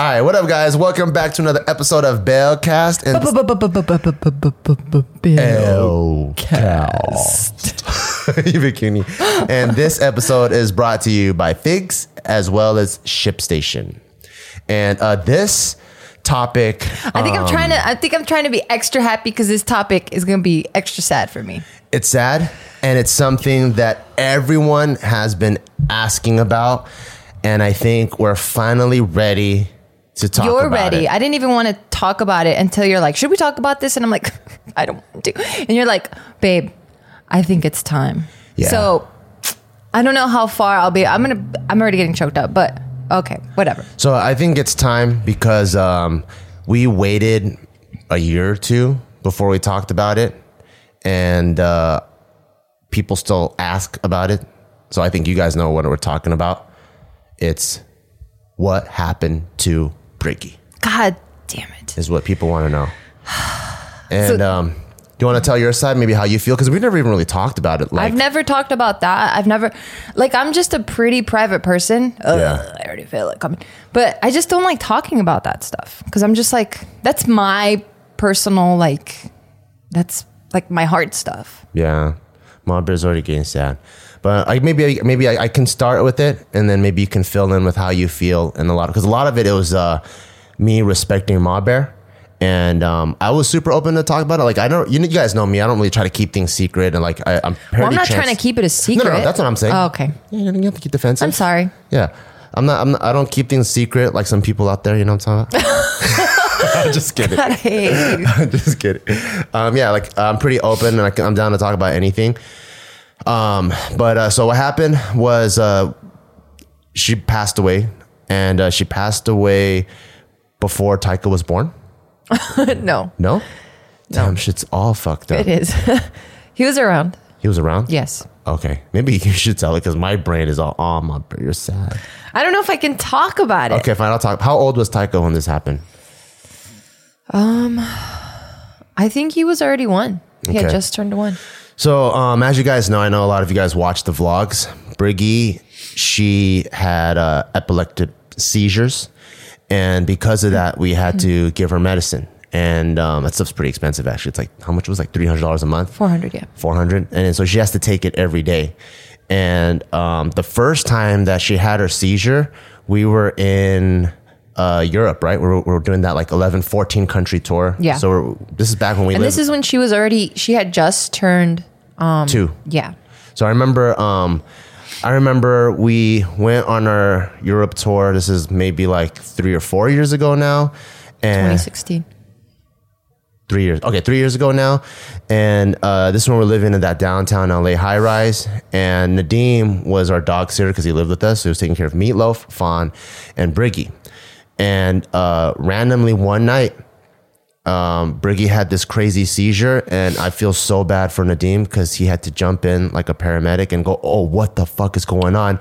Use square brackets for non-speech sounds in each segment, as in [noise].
All right, what up, guys? Welcome back to another episode of Bellcast and Bellcast. You bikini. And this episode is brought to you by Figs as well as ShipStation. And uh, this topic, I think I'm trying to. I think I'm trying to be extra happy because this topic is going to be extra sad for me. it's sad and it's something that everyone has been asking about. And I think we're finally ready to talk You're ready. it. I didn't even want to talk about it until you're like, "Should we talk about this?" And I'm like, [laughs] "I don't want to." And you're like, "Babe, I think it's time." Yeah. So I don't know how far I'll be. I'm gonna. I'm already getting choked up, but okay, whatever. So I think it's time because um, we waited a year or two before we talked about it, and uh, people still ask about it. So I think you guys know what we're talking about. It's what happened to Briggy God damn it. is what people want to know. [sighs] And So- um, do you want to tell your side, maybe how you feel, because we've never even really talked about it. Like, I've never talked about that. I've never, like, I'm just a pretty private person. Ugh, Yeah. I already feel it coming. But I just don't like talking about that stuff because I'm just like, that's my personal, like, that's like my heart stuff. Yeah, my bear's already getting sad. But I, maybe maybe I, I can start with it, and then maybe you can fill in with how you feel and a lot because a lot of it it was uh, me respecting Ma Bear, and um, I was super open to talk about it. Like I don't, you, you guys know me. I don't really try to keep things secret, and like I, I'm. Well, I'm not chance- trying to keep it a secret. No, no, no, that's what I'm saying. Oh, okay. Yeah, you have to keep defensive. I'm sorry. Yeah, I'm not. I'm not. I don't keep things secret like some people out there. You know what I'm talking about? [laughs] I'm just kidding. [laughs] I hate you. [laughs] just kidding. Um, yeah, like I'm pretty open and I can, I'm down to talk about anything. Um, but uh, so what happened was uh, she passed away, and uh, she passed away before Taika was born. [laughs] no, No, damn, shit's all fucked up. it is. [laughs] he was around. He was around. Yes. Okay, maybe you should tell it because my brain is all, oh my, br- you're sad. I don't know if I can talk about it. Okay, fine. I'll talk. How old was Taika when this happened? Um, I think he was already one. He had Okay. just turned one. So, um, as you guys know, I know a lot of you guys watch the vlogs. Briggy, she had uh, epileptic seizures, and because of that, we had to give her medicine. And um, that stuff's pretty expensive, actually. It's like how much was it? like three hundred dollars a month, 400, yeah. four hundred, and so she has to take it every day. And um, the first time that she had her seizure, we were in uh, Europe, right? We were, we were doing that like 11, 14 country tour. Yeah. So we're, this is back when we And lived this is when she was already, she had just turned, two. yeah. So I remember, um, I remember we went on our Europe tour. This is maybe like three or four years ago now, and 2016. three years. Okay, three years ago now, and uh, this is when we're living in that downtown LA high rise. And Nadim was our dog sitter because he lived with us. So he was taking care of Meatloaf, Fawn, and Briggy. And uh, randomly one night, um, Briggy had this crazy seizure, and I feel so bad for Nadim because he had to jump in like a paramedic and go, "Oh, what the fuck is going on?"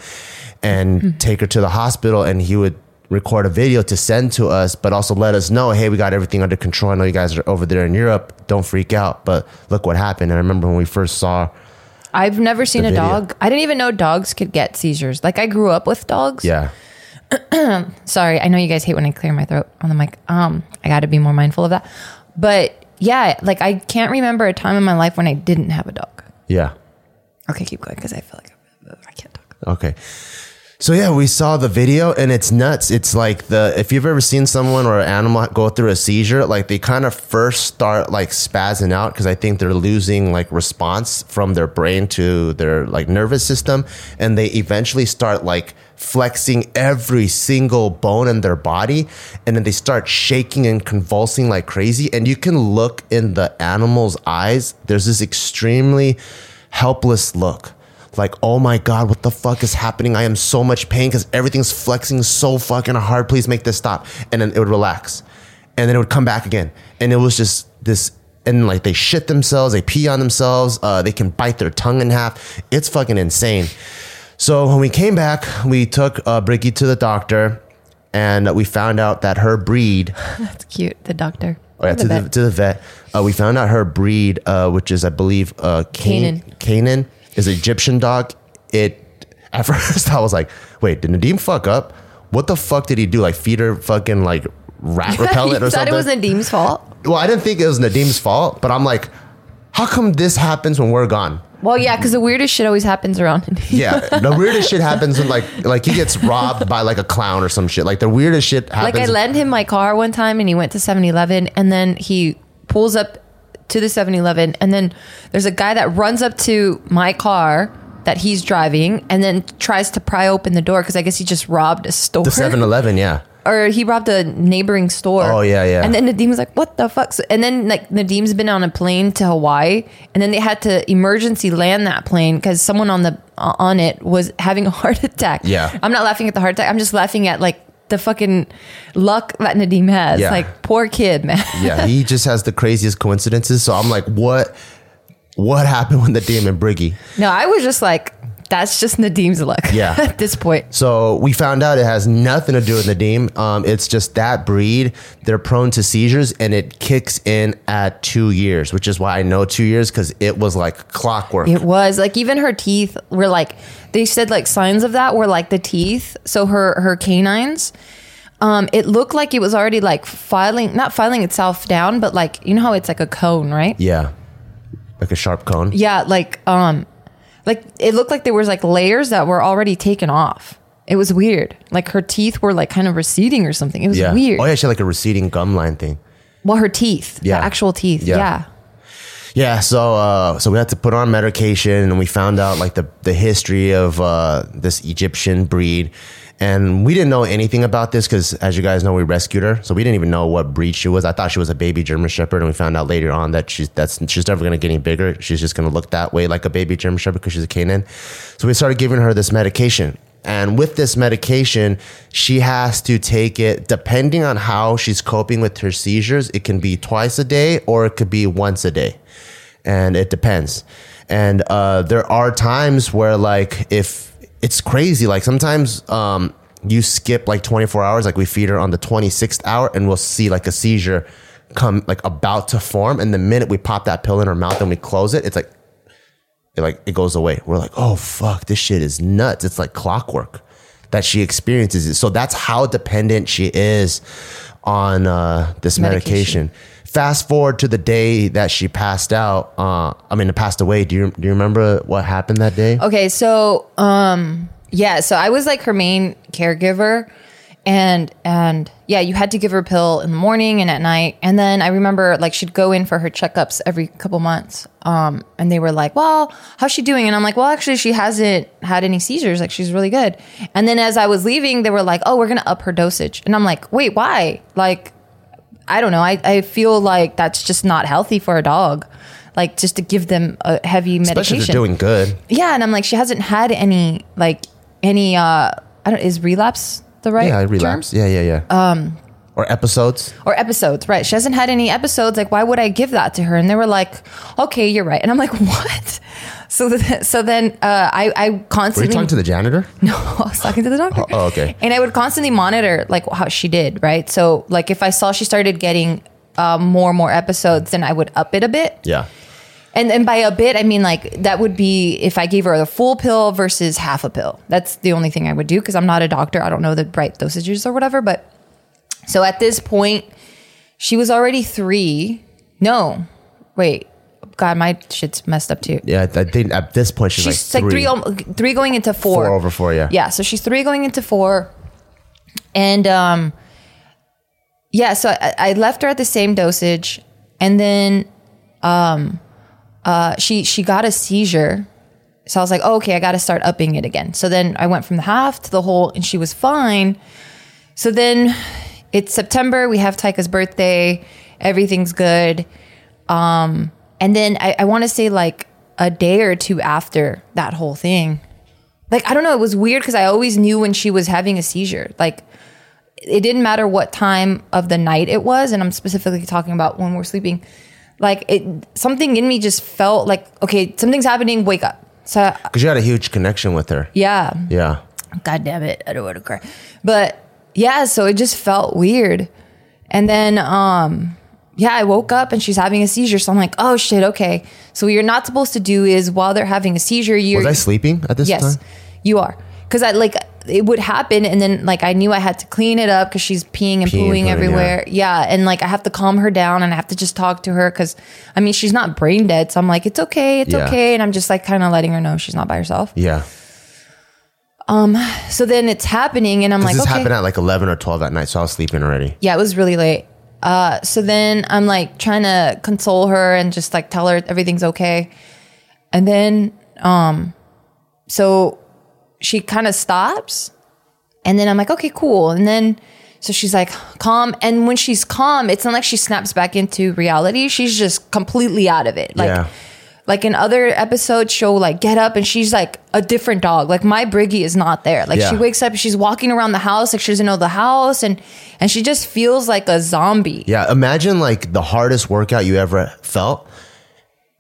and take her to the hospital, and he would record a video to send to us, but also let us know, "Hey, we got everything under control. I know you guys are over there in Europe. Don't freak out." But look what happened. And I remember when we first saw, I've never seen a video. dog. I didn't even know dogs could get seizures. Like I grew up with dogs. yeah, [clears throat] Sorry, I know you guys hate when I clear my throat on the mic. Um, I got to be more mindful of that. But yeah, like I can't remember a time in my life when I didn't have a dog. yeah. Okay, keep going because I feel like I can't talk. Okay. So yeah, we saw the video and it's nuts. It's like the if you've ever seen someone or an animal go through a seizure, like they kind of first start like spazzing out because I think they're losing like response from their brain to their like nervous system, and they eventually start like flexing every single bone in their body, and then they start shaking and convulsing like crazy. And you can look in the animal's eyes. There's this extremely helpless look like, oh my God, what the fuck is happening? I am so much pain because everything's flexing so fucking hard. Please make this stop. And then it would relax. And then it would come back again. And it was just this, and like they shit themselves, they pee on themselves, uh, they can bite their tongue in half. It's fucking insane. So when we came back, we took uh, Briggy to the doctor and we found out that her breed [laughs] That's cute. The doctor. Oh, yeah, The to the, to the vet. Uh, we found out her breed, uh, which is, I believe, uh, Can- Canaan. Canaan is an Egyptian dog. It at [laughs] first I was like, wait, did Nadim fuck up? what the fuck did he do? Like feed her fucking like rat [laughs] repellent or thought something? it was Nadim's fault? well, I didn't think it was Nadim's fault, but I'm like, how come this happens when we're gone? Well, yeah, because the weirdest shit always happens around Nadim. Yeah, [laughs] the weirdest shit happens when like like he gets robbed by like a clown or some shit. Like the weirdest shit happens. Like I lent him my car one time and he went to 7-Eleven and then he pulls up to the 7-Eleven and then there's a guy that runs up to my car that he's driving and then tries to pry open the door because I guess he just robbed a store. the 7-Eleven, yeah. [laughs] or he robbed a neighboring store. Oh, yeah, yeah. And then Nadim was like, "What the fuck?" So, and then like Nadim's been on a plane to Hawaii, and then they had to emergency land that plane because someone on the on it was having a [laughs] heart attack. Yeah. I'm not laughing at the heart attack. I'm just laughing at like the fucking luck that Nadim has. Yeah. Like poor kid, man. [laughs] Yeah, he just has the craziest coincidences. So I'm like, what what happened with the demon Briggy? no, I was just like, that's just Nadim's luck. [laughs] Yeah. at this point. So we found out it has nothing to do with Nadim. Um, it's just that breed. They're prone to seizures, and it kicks in at two years, which is why I know two years because it was like clockwork. It was like even her teeth were like they said like signs of that were like the teeth. So her her canines, um, it looked like it was already like filing, not filing itself down, but like you know how it's like a cone, right? yeah, like a sharp cone. Yeah, like um, like it looked like there was like layers that were already taken off. It was weird. Like her teeth were like kind of receding or something. It was Yeah. weird. Oh yeah, she had like a receding gum line thing. Well, her teeth, Yeah. the actual teeth. Yeah. yeah. Yeah, so uh, so we had to put on medication, and we found out like the the history of uh, this Egyptian breed, and we didn't know anything about this because, as you guys know, we rescued her, so we didn't even know what breed she was. I thought she was a baby German Shepherd, and we found out later on that she's that's she's never gonna get any bigger. She's just gonna look that way like a baby German Shepherd because she's a canine. So we started giving her this medication. And with this medication, she has to take it depending on how she's coping with her seizures. It can be twice a day or it could be once a day and it depends. And uh, there are times where, like, if it's crazy, like sometimes um, you skip like 24 hours, like we feed her on the 26th hour, and we'll see like a seizure come like about to form. And the minute we pop that pill in her mouth and we close it, it's like, it like it goes away. We're like, oh fuck, this shit is nuts. It's like clockwork that she experiences it. So that's how dependent she is on uh, this Medication. medication. Fast forward to the day that she passed out. Uh, I mean, passed away. Do you do you remember what happened that day? Okay, so um yeah, so I was like her main caregiver and and yeah, you had to give her a pill in the morning and at night. And then I remember like she'd go in for her checkups every couple months. Um and they were like, "Well, how's she doing?" And I'm like, "Well, actually she hasn't had any seizures. Like she's really good." And then as I was leaving, they were like, "Oh, we're to up her dosage." And I'm like, "Wait, why?" Like I don't know. I, I feel like that's just not healthy for a dog. Like just to give them a heavy Especially medication. if they're doing good. Yeah, and I'm like, she hasn't had any like any uh I don't is relapse the right Yeah, I term? Yeah, yeah, yeah. Um, or episodes. Or episodes, right. She hasn't had any episodes. Like, why would I give that to her? And they were like, okay, you're right. And I'm like, [laughs] what? So, th- so then uh, I, I Were you constantly talking to the janitor? [laughs] no, I was talking to the doctor. Oh, okay. And I would constantly monitor like how she did, right? So, like if I saw she started getting uh, more and more episodes, then I would up it a bit. Yeah. And and by a bit, I mean like that would be if I gave her the full pill versus half a pill. That's the only thing I would do because I'm not a doctor. I don't know the right dosages or whatever. But so at this point, she was already three. No, wait, God, my shit's messed up too. Yeah, I think at this point she's, She's like like three. three, going into four. Four over four, yeah. Yeah, so she's three going into four, and um, yeah. So I, I left her at the same dosage, and then um, uh, she she got a seizure. So I was like, oh, okay, I got to start upping it again. So then I went from the half to the whole, and she was fine. So then it's September. We have Taika's birthday. Everything's good. Um, and then I, I want to say like a day or two after that whole thing, like I don't know, it was weird because I always knew when she was having a seizure. Like it didn't matter what time of the night it was, and I'm specifically talking about when we're sleeping. Like it, something in me just felt like okay, something's happening. Wake up. So Because you had a huge connection with her. yeah, Yeah. God damn it, I don't want to cry. But yeah, so it just felt weird. And then um yeah, I woke up and she's having a seizure. So I'm like, oh shit, okay. So what you're not supposed to do is while they're having a seizure, you're Was I sleeping at this Yes, time? you are. Because I like it would happen, and then like I knew I had to clean it up because she's peeing and Peeing, pooing pooing, everywhere. Yeah. and like I have to calm her down, and I have to just talk to her because I mean she's not brain dead, so I'm like it's okay, it's Yeah. okay, and I'm just like kind of letting her know she's not by herself. Yeah. Um, so then it's happening, and I'm like, this okay, happened at like 11 or 12 at night, so I was sleeping already. yeah, it was really late. Uh, so then I'm like trying to console her and just like tell her everything's okay. And then, um, so she kind of stops and then I'm like, okay, cool. And then, so she's like calm. And when she's calm, it's not like she snaps back into reality. She's just completely out of it. Like, Yeah. Like in other episodes, she'll like get up and she's like a different dog. Like my Briggy is not there. Like she wakes up, she's walking around the house, like she doesn't know the house, and and she just feels like a zombie. Yeah, imagine like the hardest workout you ever felt.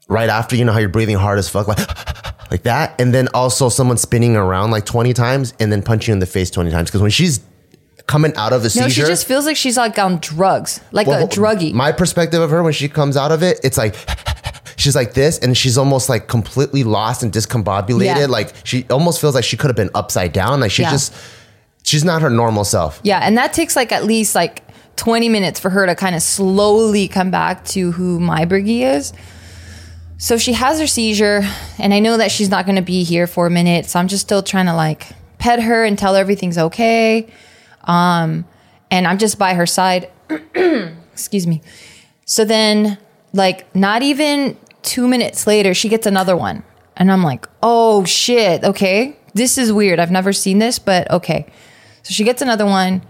Right after, you know how you're breathing hard as fuck, like [laughs] like that, and then also someone spinning around like 20 times and then punching you in the face 20 times. Because when she's coming out of a No, she just feels like she's like on drugs, like well, a druggie. My perspective of her when she comes out of it, it's like [laughs] she's like this, and she's almost like completely lost and discombobulated. Yeah. Like she almost feels like she could have been upside down. Like she Yeah. just she's not her normal self. yeah, and that takes like at least like 20 minutes for her to kind of slowly come back to who my Briggy is. So she has her seizure, and I know that she's not going to be here for a minute. So I'm just still trying to like pet her and tell her everything's okay. Um, and I'm just by her side. [clears throat] Excuse me. So then, like, not even two minutes later, she gets another one. And I'm like, oh shit, okay. This is weird. I've never seen this, but okay. So she gets another one,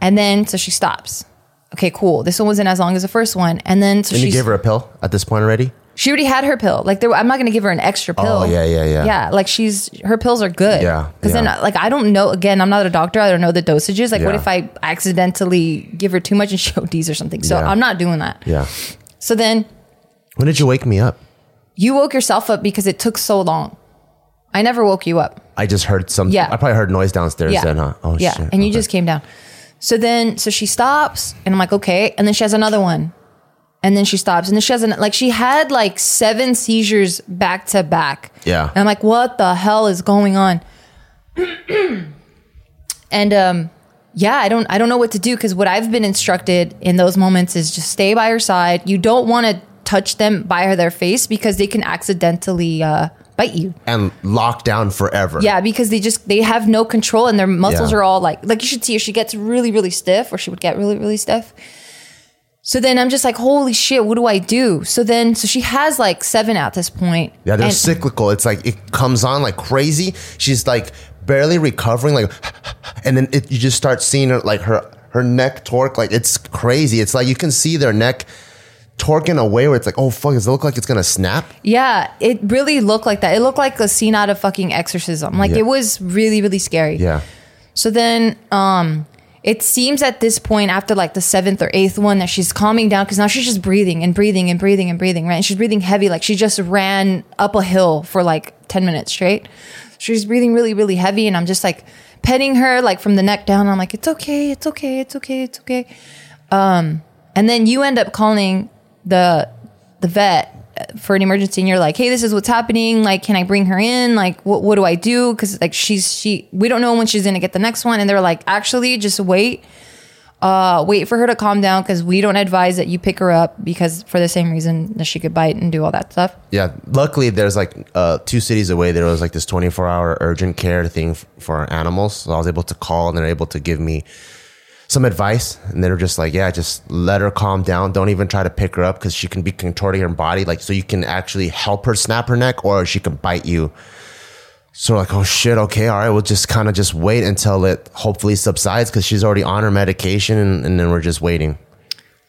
and then so she stops. Okay, cool. This one wasn't as long as the first one. And then so And you she gave her a pill at this point already. she already had her pill. Like there, I'm not going to give her an extra oh, pill. Oh, yeah, yeah, yeah. Yeah, like she's her pills are good. Yeah, because then like I don't know. Again, I'm not a doctor. I don't know the dosages. Like, what Yeah. if I accidentally give her too much and she [laughs] ODs or something? So Yeah. I'm not doing that. Yeah. So then When did you wake me up? you woke yourself up because it took so long. I never woke you up. I just heard some. Yeah. I probably heard noise downstairs. Yeah. Then, huh? Oh yeah. shit. And you Okay. just came down. So then, so she stops, and I'm like, okay. And then she has another one, and then she stops, and then she has an like she had like seven seizures back to back. Yeah. And I'm like, what the hell is going on? [clears throat] and um, yeah, I don't I don't know what to do because what I've been instructed in those moments is just stay by her side. You don't want to touch them by her their face because they can accidentally uh, bite you. and locked down forever. Yeah, because they just they have no control and their muscles Yeah. are all like like you should see her. She gets really really stiff, or she would get really really stiff. So then I'm just like, holy shit, what do I do? So then so she has like seven at this point. Yeah, they're And- cyclical. It's like it comes on like crazy. She's like barely recovering, like, and then it, you just start seeing her like her her neck torque. Like it's crazy. It's like you can see their neck torque in a way where it's like, oh fuck, does it look like it's gonna snap? Yeah, it really looked like that. It looked like a scene out of fucking exorcism. Like Yeah. it was really really scary. Yeah, So then, um, it seems at this point, after like the seventh or eighth one, that she's calming down because now she's just breathing and breathing and breathing and breathing, right? And she's breathing heavy, like she just ran up a hill for like 10 minutes straight. She's breathing really, really heavy. And I'm just like petting her, like from the neck down. I'm like, it's okay, it's okay, it's okay, it's okay. Um, and then you end up calling the the vet for an emergency and you're like hey this is what's happening like can i bring her in like what, what do i do because like she's she we don't know when she's gonna get the next one and they're like actually just wait uh wait for her to calm down because we don't advise that you pick her up because for the same reason that she could bite and do all that stuff yeah. Luckily, there's like uh, two cities away. There was like this 24 hour urgent care thing for animals. So I was able to call, and they're able to give me some advice and they're just like yeah just let her calm down. Don't even try to pick her up because she can be contorting her body like so you can actually help her snap her neck or she can bite you. So like oh shit okay all right we'll just kind of just wait until it hopefully subsides because she's already on her medication and, and then we're just waiting.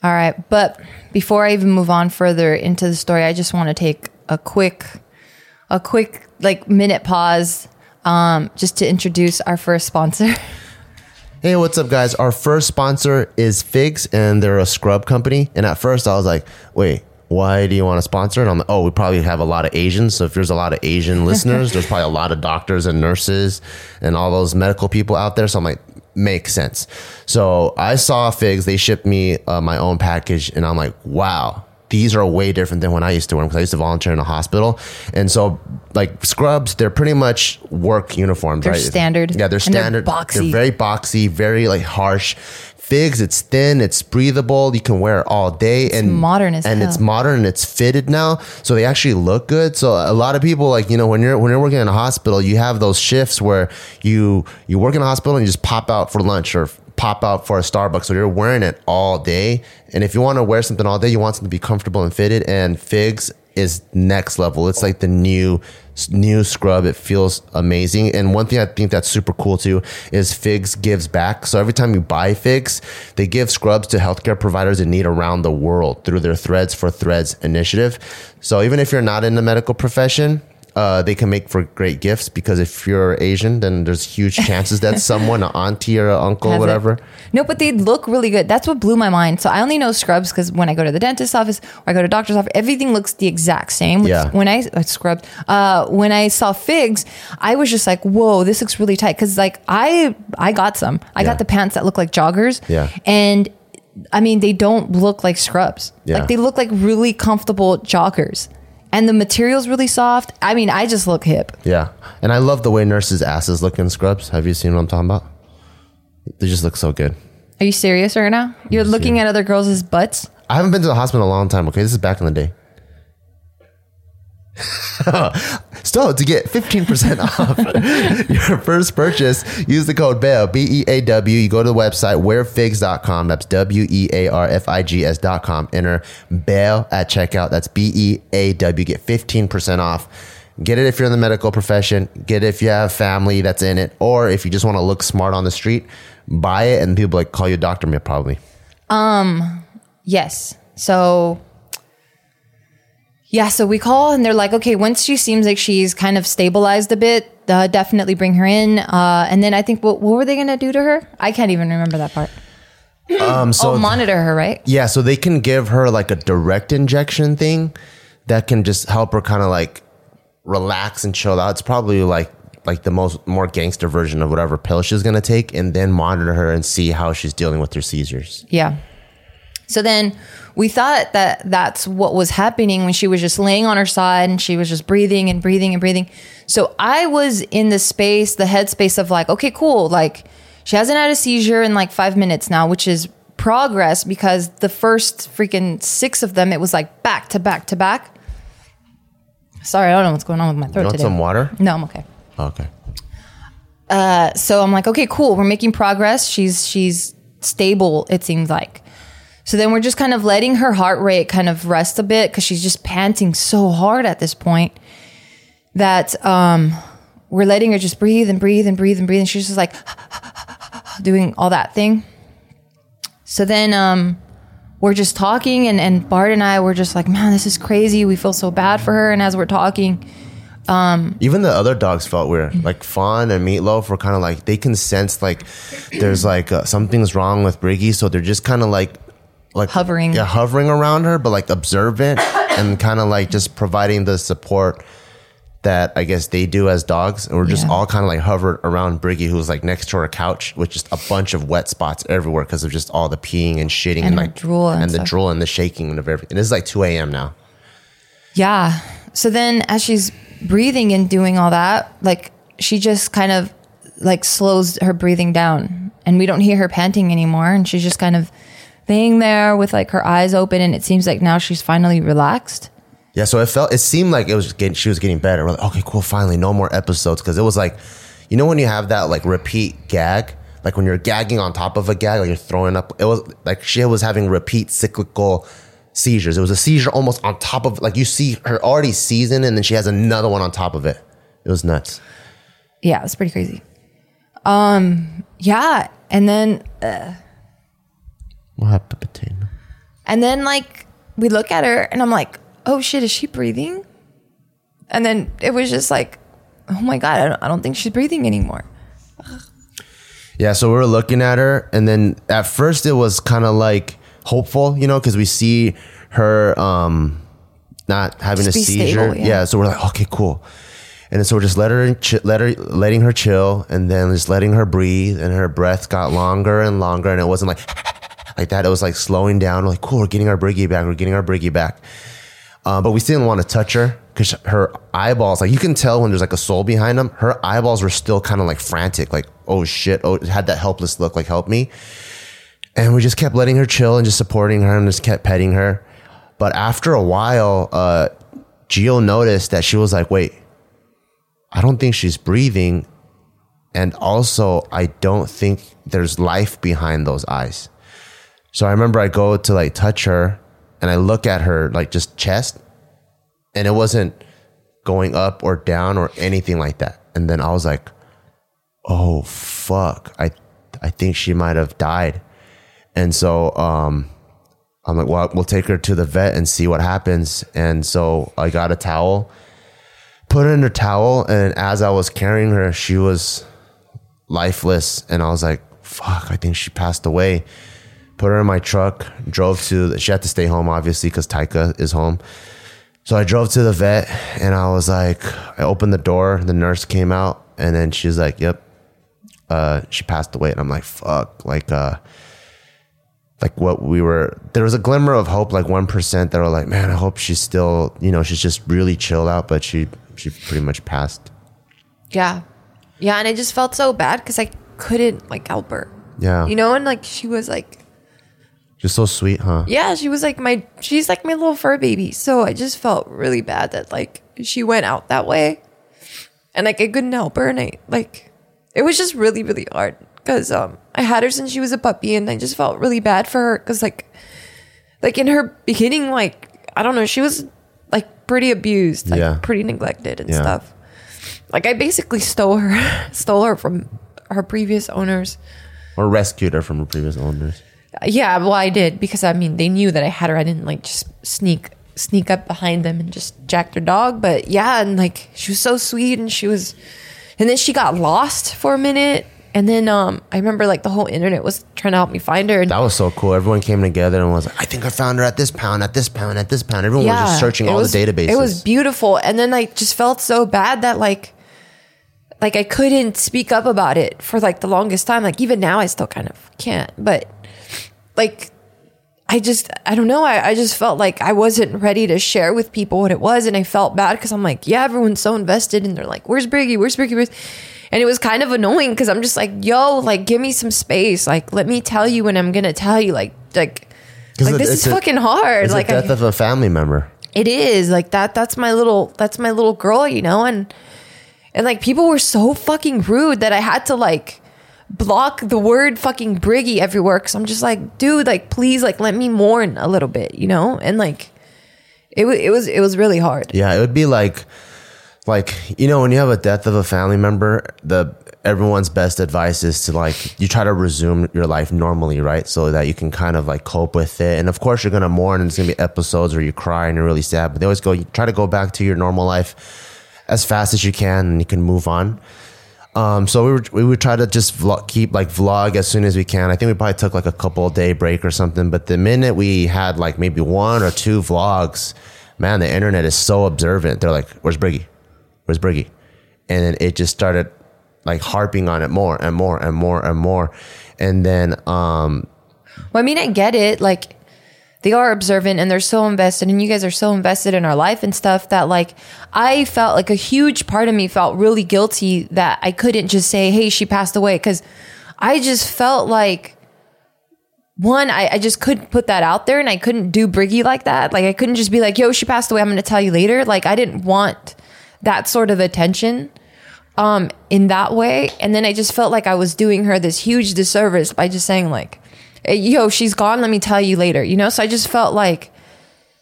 All right but before i even move on further into the story i just want to take a quick a quick like minute pause um just to introduce our first sponsor [laughs] Hey, what's up, guys? Our first sponsor is Figs, and they're a scrub company. And at first, I was like, wait, why do you want to sponsor? And I'm like, oh, we probably have a lot of Asians. So if there's a lot of Asian [laughs] listeners, there's probably a lot of doctors and nurses and all those medical people out there. So I'm like, makes sense. So I saw Figs. They shipped me uh, my own package, and I'm like, wow, these are way different than when I used to wear them because I used to volunteer in a hospital. And so, like scrubs, they're pretty much work uniforms. They're right? standard. Yeah, they're And they're standard. boxy. They're very boxy, very like harsh. Figs, it's thin, it's breathable. You can wear it all day, and modern as and hell. it's modern and it's fitted now, so they actually look good. So a lot of people like you know when you're when you're working in a hospital, you have those shifts where you you work in a hospital and you just pop out for lunch or pop out for a Starbucks. So you're wearing it all day, and if you want to wear something all day, you want something to be comfortable and fitted. And Figs is next level. It's like the new new scrub. It feels amazing. And one thing I think that's super cool too is Figs gives back. So every time you buy Figs, they give scrubs to healthcare providers in need around the world through their Threads for Threads initiative. So even if you're not in the medical profession, uh, they can make for great gifts because if you're Asian, then there's huge chances that [laughs] someone, an auntie or an uncle, Has it. whatever. No, but they look really good. That's what blew my mind. So I only know scrubs because when I go to the dentist's office or I go to doctor's office, everything looks the exact same. Yeah. When I uh, scrubbed, uh, when I saw figs, I was just like, "Whoa, this looks really tight." Because like I, I got some. I Yeah. got the pants that look like joggers. Yeah. And I mean, they don't look like scrubs. Yeah. Like they look like really comfortable joggers. And the material's really soft. I mean, I just look hip. Yeah. And I love the way nurses' asses look in scrubs. Have you seen what I'm talking about? They just look so good. Are you serious right now? You're looking at other girls' butts? I haven't been to the hospital in a long time. Okay, this is back in the day. [laughs] Still, to get 15% off [laughs] your first purchase, use the code BEAW, B E A W. You go to the website wearfigs.com. That's W E A R F I G S.com. Enter BEAW at checkout. That's B E A W. Get 15% off. Get it if you're in the medical profession. Get it if you have family that's in it. Or if you just want to look smart on the street, buy it and people like call you Dr. Mia probably. Um, yes. So yeah, so we call and they're like, okay, once she seems like she's kind of stabilized a bit, uh, definitely bring her in. Uh, and then I think what, what were they going to do to her? I can't even remember that part. [clears throat] Um, so oh, monitor her, right? Yeah, so they can give her like a direct injection thing that can just help her kind of like relax and chill out. It's probably like like the most more gangster version of whatever pill she's gonna take, and then monitor her and see how she's dealing with her seizures. Yeah. So then we thought that that's what was happening when she was just laying on her side and she was just breathing and breathing and breathing. So I was in the space, the headspace of like, okay, cool. Like she hasn't had a seizure in like five minutes now, which is progress because the first freaking six of them, it was like back to back to back. Sorry, I don't know what's going on with my throat You want today. some water? No, I'm okay Okay. Uh, so I'm like, okay, cool. We're making progress. She's she's stable. It seems like. So then we're just kind of letting her heart rate kind of rest a bit because she's just panting so hard at this point that um, we're letting her just breathe and breathe and breathe and breathe. And she's just like [sighs] doing all that thing. So then um, we're just talking, and, and Bart and I were just like, man, this is crazy. We feel so bad for her. And as we're talking, Even the other dogs felt weird. Like Fawn and Meatloaf were kind of like they can sense like there's like uh, something's wrong with Briggy, so they're just kind of like like Hovering. yeah, hovering around her, but like observant and kind of like just providing the support that I guess they do as dogs. And we're just Yeah. all kind of like hovered around Briggy, who's like next to her couch with just a bunch of wet spots everywhere because of just all the peeing and shitting and, her like drool and and the drool and the shaking and of everything. And this is like 2 a.m. now. Yeah. So then as she's breathing and doing all that, like she just kind of like slows her breathing down and we don't hear her panting anymore. And she's just kind of laying there with like her eyes open. And it seems like now she's finally relaxed. Yeah, so it felt it seemed like it was getting she was getting better. We're like, okay, cool, finally, no more episodes because it was like, you know, when you have that like repeat gag, like when you're gagging on top of a gag, like you're throwing up. It was like she was having repeat cyclical seizures. It was a seizure almost on top of like you see her already seasoned, and then she has another one on top of it. It was nuts. Yeah, it was pretty crazy. Um, yeah. And then, What happened, Patina? and then like we look at her and I'm like, oh shit, is she breathing? And then it was just like, oh my God, I don't, I don't think she's breathing anymore. Yeah, so we were looking at her, and then at first it was kind of like hopeful, you know, because we see her um not having Just a seizure. stable, yeah. yeah. so we're like, okay, cool. And so we're just let her, let her, letting her chill, and then just letting her breathe, and her breath got longer and longer, and it wasn't like, like that. It was like slowing down. Like, cool, we're getting our Briggy back. We're getting our Briggy back. Uh, but we still didn't want to touch her because her eyeballs, like you can tell when there's like a soul behind them, her eyeballs were still kind of like frantic, like, oh shit, oh, it had that helpless look, like, help me. And we just kept letting her chill and just supporting her and just kept petting her. But after a while, uh, Geo noticed that she was like, wait, I don't think she's breathing. And also, I don't think there's life behind those eyes. So I remember I go to like touch her and I look at her like just chest and it wasn't going up or down or anything like that. And then I was like, oh fuck. I I think she might have died. And so um I'm like, well, we'll take her to the vet and see what happens. And so I got a towel, put her in her towel, and as I was carrying her, she was lifeless. And I was like, fuck, I think she passed away put her in my truck, drove to, she had to stay home, obviously, because Taika is home. So I drove to the vet and I was like, I opened the door, the nurse came out, and then she's like, yep, uh, she passed away. And I'm like, fuck, like, uh, like what we were, there was a glimmer of hope, like 1% that were like, man, I hope she's still, you know, she's just really chilled out, but she, she pretty much passed. Yeah. Yeah. And I just felt so bad because I couldn't like help her. Yeah. You know, and like she was like, Just so sweet, huh? yeah, she was like my, she's like my little fur baby. So I just felt really bad that like she went out that way. And like I couldn't help her. And I like, it was just really, really hard because um, I had her since she was a puppy and I just felt really bad for her because like, like in her beginning, like, I don't know, she was like pretty abused, like Yeah. pretty neglected and Yeah. stuff. Like I basically stole her, [laughs] stole her from her previous owners. Or rescued her from her previous owners. Yeah, well, I did because I mean they knew that I had her. I didn't like just sneak sneak up behind them and just jack their dog. But yeah, and like she was so sweet, and she was, and then she got lost for a minute, and then um I remember like the whole internet was trying to help me find her. And That was so cool. Everyone came together and was like, I think I found her at this pound, at this pound, at this pound. Everyone was just searching all was- the databases. It was beautiful, and then I just felt so bad that like. Like I couldn't speak up about it for like the longest time. Like even now, I still kind of can't. But like I just, I don't know. I, I just felt like I wasn't ready to share with people what it was. And I felt bad because I'm like, yeah, everyone's so invested and they're like, where's Briggy? Where's Briggy? Where's... And it was kind of annoying because I'm just like, yo, like, give me some space. Like, let me tell you when I'm going to tell you. Like, like, like it- this is a- fucking hard. It's like, the death I, of a family member. it is like that. That's my little, that's my little girl, you know? And, and like people were so fucking rude that I had to like, block the word fucking briggy everywhere because I'm just like, dude, like please, like let me mourn a little bit, you know? And like, it was it was it was really hard. Yeah, it would be like, like you know, when you have a death of a family member, the everyone's best advice is to like you try to resume your life normally, right? So that you can kind of like cope with it. And of course, you're gonna mourn, and it's gonna be episodes where you cry and you're really sad. But they always go, try to go back to your normal life as fast as you can, and you can move on. Um, so we were, we would try to just vlog, keep like vlog as soon as we can. I think we probably took like a couple day break or something. But the minute we had like maybe one or two vlogs, man, the internet is so observant. They're like, "Where's Briggy? Where's Briggy?" And then it just started like harping on it more and more and more and more. And then um, Well, I mean, I get it. Like, they are observant and they're so invested, and you guys are so invested in our life and stuff that, like, I felt like a huge part of me felt really guilty that I couldn't just say, hey, she passed away. Because I just felt like, one, I, I just couldn't put that out there and I couldn't do Briggy like that. Like, I couldn't just be like, yo, she passed away. I'm going to tell you later. Like, I didn't want that sort of attention um in that way and then i just felt like i was doing her this huge disservice by just saying like "Hey, yo she's gone let me tell you later you know? So i just felt like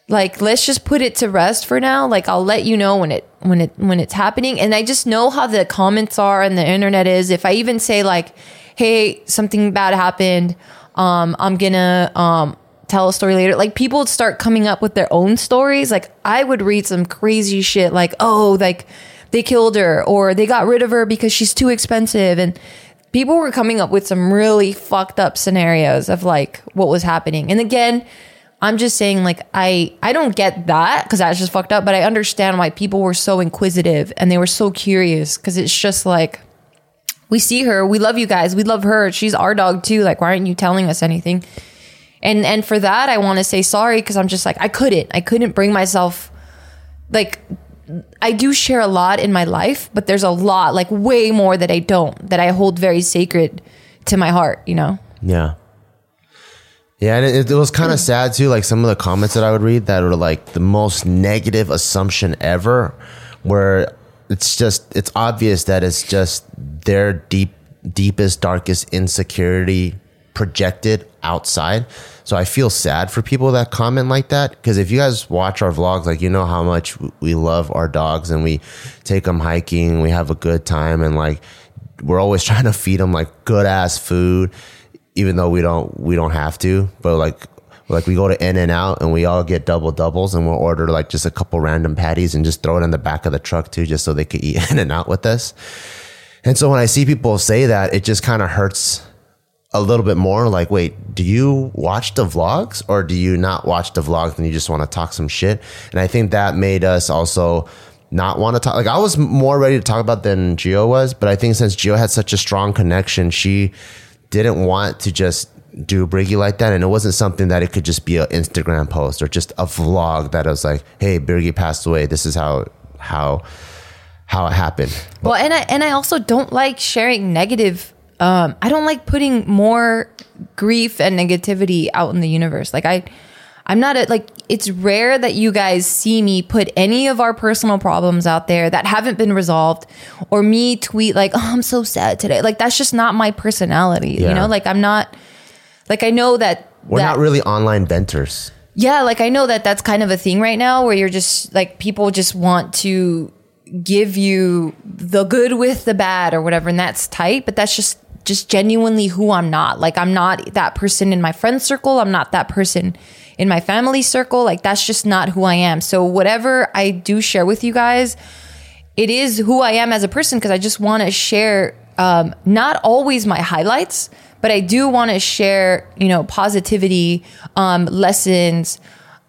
like let's just put it to rest for now. Like i'll let you know when it when it when it's happening. And i just know how the comments are and the internet is. If i even say like hey something bad happened um i'm gonna um tell a story later like people would start coming up with their own stories. Like i would read some crazy shit like oh like they killed her or they got rid of her because she's too expensive. And people were coming up with some really fucked up scenarios of like what was happening and again i'm just saying like i i don't get that because that's just fucked up but i understand why people were so inquisitive and they were so curious because it's just like we see her we love you guys we love her she's our dog too like why aren't you telling us anything And and for that I want to say sorry cuz I'm just like I couldn't. I couldn't bring myself like I do share a lot in my life, but there's a lot like way more that I don't that I hold very sacred to my heart, you know. Yeah. Yeah, and it, it was kind of hmm. sad too. Like some of the comments that I would read that were like the most negative assumption ever, where it's just it's obvious that it's just their deep, deepest, darkest insecurity projected outside. So I feel sad for people that comment like that because if you guys watch our vlogs, like you know how much we love our dogs and we take them hiking, we have a good time, and like we're always [laughs] trying to feed them like good ass food even though we don't we don't have to. But like like we go to in and out and we all get double doubles and we'll order like just a couple random patties and just throw it in the back of the truck too just so they could eat [laughs] in and out with us. And so when i see people say that it just kind of hurts a little bit more like wait do you watch the vlogs or do you not watch the vlogs and you just want to talk some shit and i think that made us also not want to talk like i was more ready to talk about than geo was but i think since geo had such a strong connection she didn't want to just do Briggy like that, and it wasn't something that it could just be an Instagram post or just a vlog that was like, "Hey, Briggy passed away. This is how how how it happened." Well, and I and I also don't like sharing negative. Um, I don't like putting more grief and negativity out in the universe. Like I, I'm not a, like it's rare that you guys see me put any of our personal problems out there that haven't been resolved or me tweet like, "Oh, I'm so sad today." Like that's just not my personality, you know? Like I'm not like I know that We're that, not really online venters. yeah, like I know that that's kind of a thing right now where you're just like people just want to give you the good with the bad or whatever and that's tight, but that's just just genuinely who I'm not. Like I'm not that person in my friend circle, I'm not that person in my family circle. Like that's just not who I am. So whatever I do share with you guys, it is who I am as a person because I just want to share um, not always my highlights, but I do want to share, you know, positivity, um, lessons,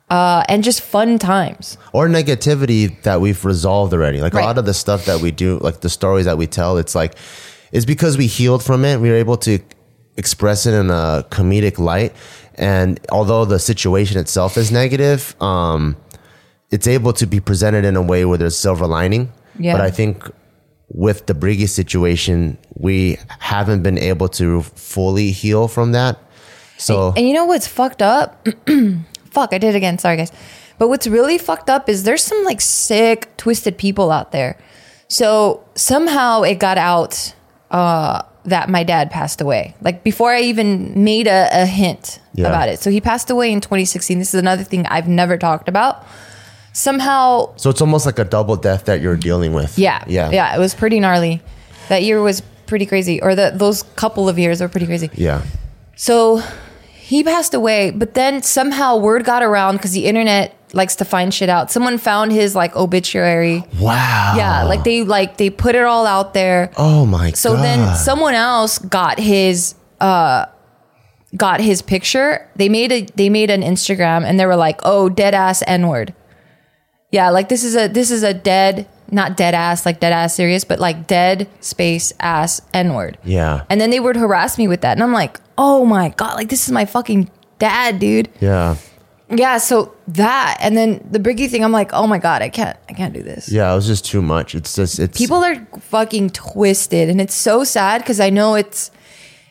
uh, and just fun times. or negativity that we've resolved already. Like Right. a lot of the stuff that we do, like the stories that we tell, it's like it's because we healed from it. We were able to express it in a comedic light, and although the situation itself is negative, um, it's able to be presented in a way where there's silver lining. Yeah. But I think with the Briggy situation, we haven't been able to fully heal from that. So And you know what's fucked up? [clears throat] Fuck, I did it again. Sorry, guys. But what's really fucked up is there's some like sick, twisted people out there. So somehow it got out uh, that my dad passed away. Like before I even made a, a hint Yeah. about it. So he passed away in 2016. This is another thing I've never talked about. Somehow so it's almost like a double death that you're dealing with. yeah. Yeah. Yeah. It was pretty gnarly. That year was pretty crazy. Or the, those couple of years were pretty crazy. Yeah. So he passed away, but then somehow word got around because the internet likes to find shit out. Someone found his like obituary. Wow. Yeah. Like they like they put it all out there. Oh my So god. So then someone else got his uh got his picture. They made a they made an Instagram and they were like, "Oh, dead ass n-word." Yeah, like this is a this is a dead not dead ass like dead ass serious, but like dead space ass n-word. Yeah. And then they would harass me with that and I'm like, "Oh my god, like this is my fucking dad, dude." Yeah. Yeah, so that and then the Briggy thing, I'm like, "Oh my god, I can't I can't do this." Yeah, it was just too much. It's just it's people are fucking twisted and it's so sad because i know it's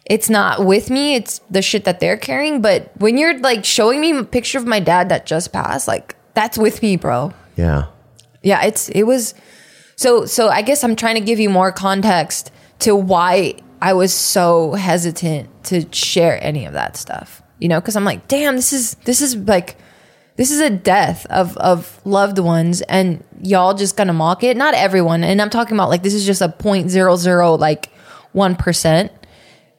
it's not with me it's the shit that they're carrying but when you're like showing me a picture of my dad that just passed like that's with me bro Yeah. yeah it's it was so so i guess i'm trying to give you more context to why i was so hesitant to share any of that stuff you know because i'm like damn this is this is like this is a death of of loved ones and y'all just gonna mock it. Not everyone and i'm talking about like this is just a point zero zero like one percent.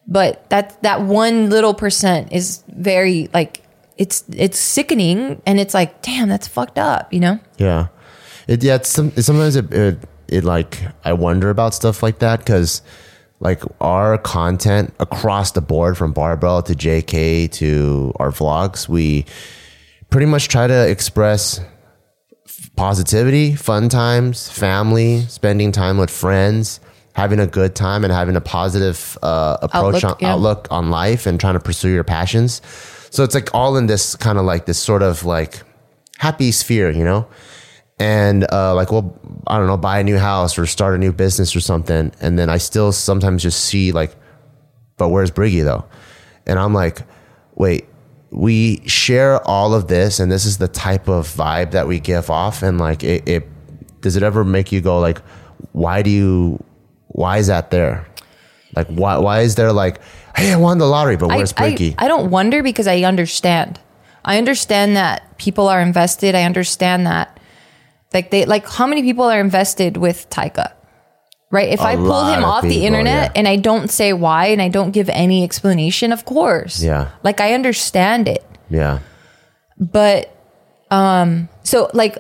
But that that one little percent is very like it's it's sickening and it's like damn that's fucked up you know? Yeah. It yeah, it's some, sometimes it, it it like I wonder about stuff like that cuz like our content across the board from Barbell to JK to our vlogs, we pretty much try to express positivity, fun times, family, spending time with friends, having a good time, and having a positive uh, approach Outlook, on yeah. outlook on life, and trying to pursue your passions. So it's like all in this kind of like this sort of like happy sphere, you know? And uh, like, well, I don't know, buy a new house or start a new business or something. And then I still sometimes just see like, but where's Briggy though? And I'm like, wait, we share all of this and this is the type of vibe that we give off. And like, it, it does it ever make you go like, why do you, why is that there? Like, why, why is there like, hey, I won the lottery, but where's I, Briggy? I, I don't wonder because I understand. I understand that people are invested. I understand that like they like how many people are invested with Taika? Right? If I pull lot him of off the people, internet yeah. and I don't say why and I don't give any explanation, of course. Yeah. Like I understand it. yeah. But um so like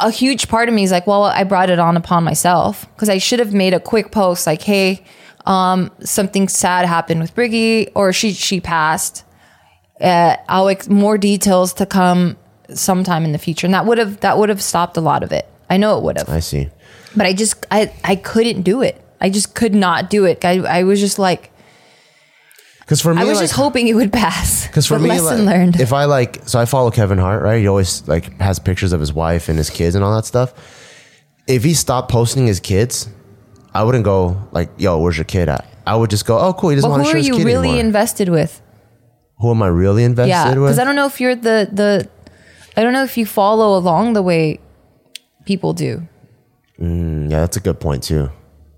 a huge part of me is like, well, I brought it on upon myself because I should have made a quick post like, hey, um, something sad happened with Briggy or she she passed. Uh, I'll ex- more details to come sometime in the future, and that would have that would have stopped a lot of it. I know it would have, I see. but I just I I couldn't do it. I just could not do it. I I was just like Because for me, I was like, just hoping it would pass. [laughs] Because for me, lesson like, learned. If I like, so I follow Kevin Hart, right? He always like has pictures of his wife and his kids and all that stuff. If he stopped posting his kids, I wouldn't go like, "Yo, where's your kid at?" I would just go, "Oh, cool. He doesn't want who to show are his you kid really anymore." invested with? who am I really invested Yeah, with? because I don't know if you're the the. I don't know if you follow along the way people do. Mm, yeah, that's a good point too.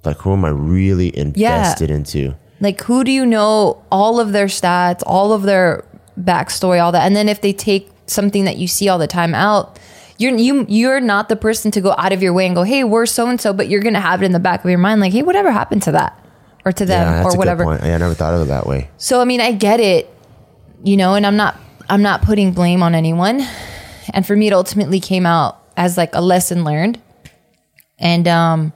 Like, who am I really invested into? Like, who do you know all of their stats, all of their backstory, all that, and then if they take something that you see all the time out, you're you you're not the person to go out of your way and go, hey, we're so and so, but you're gonna have it in the back of your mind, like, hey, whatever happened to that, or to them, Yeah, that's or a whatever. good point. I never thought of it that way. So I mean, I get it, you know, and I'm not I'm not putting blame on anyone. And for me, it ultimately came out as like a lesson learned. And um,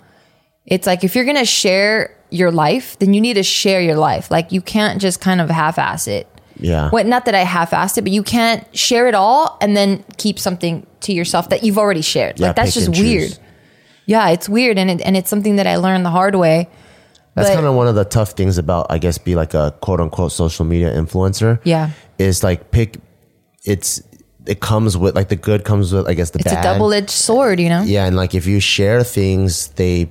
it's like if you're gonna share your life, then you need to share your life. Like you can't just kind of half-ass it. Yeah. What? Not that I half-assed it, but you can't share it all and then keep something to yourself that you've already shared. Yeah, like that's just and choose. weird. Yeah, it's weird, and it, and it's something that I learned the hard way. That's kind of one of the tough things about, I guess, be like a quote unquote social media influencer. Yeah. Is like pick, it's, it comes with, like the good comes with, I guess, the It's bad. a double-edged sword, you know. Yeah. And like if you share things, they,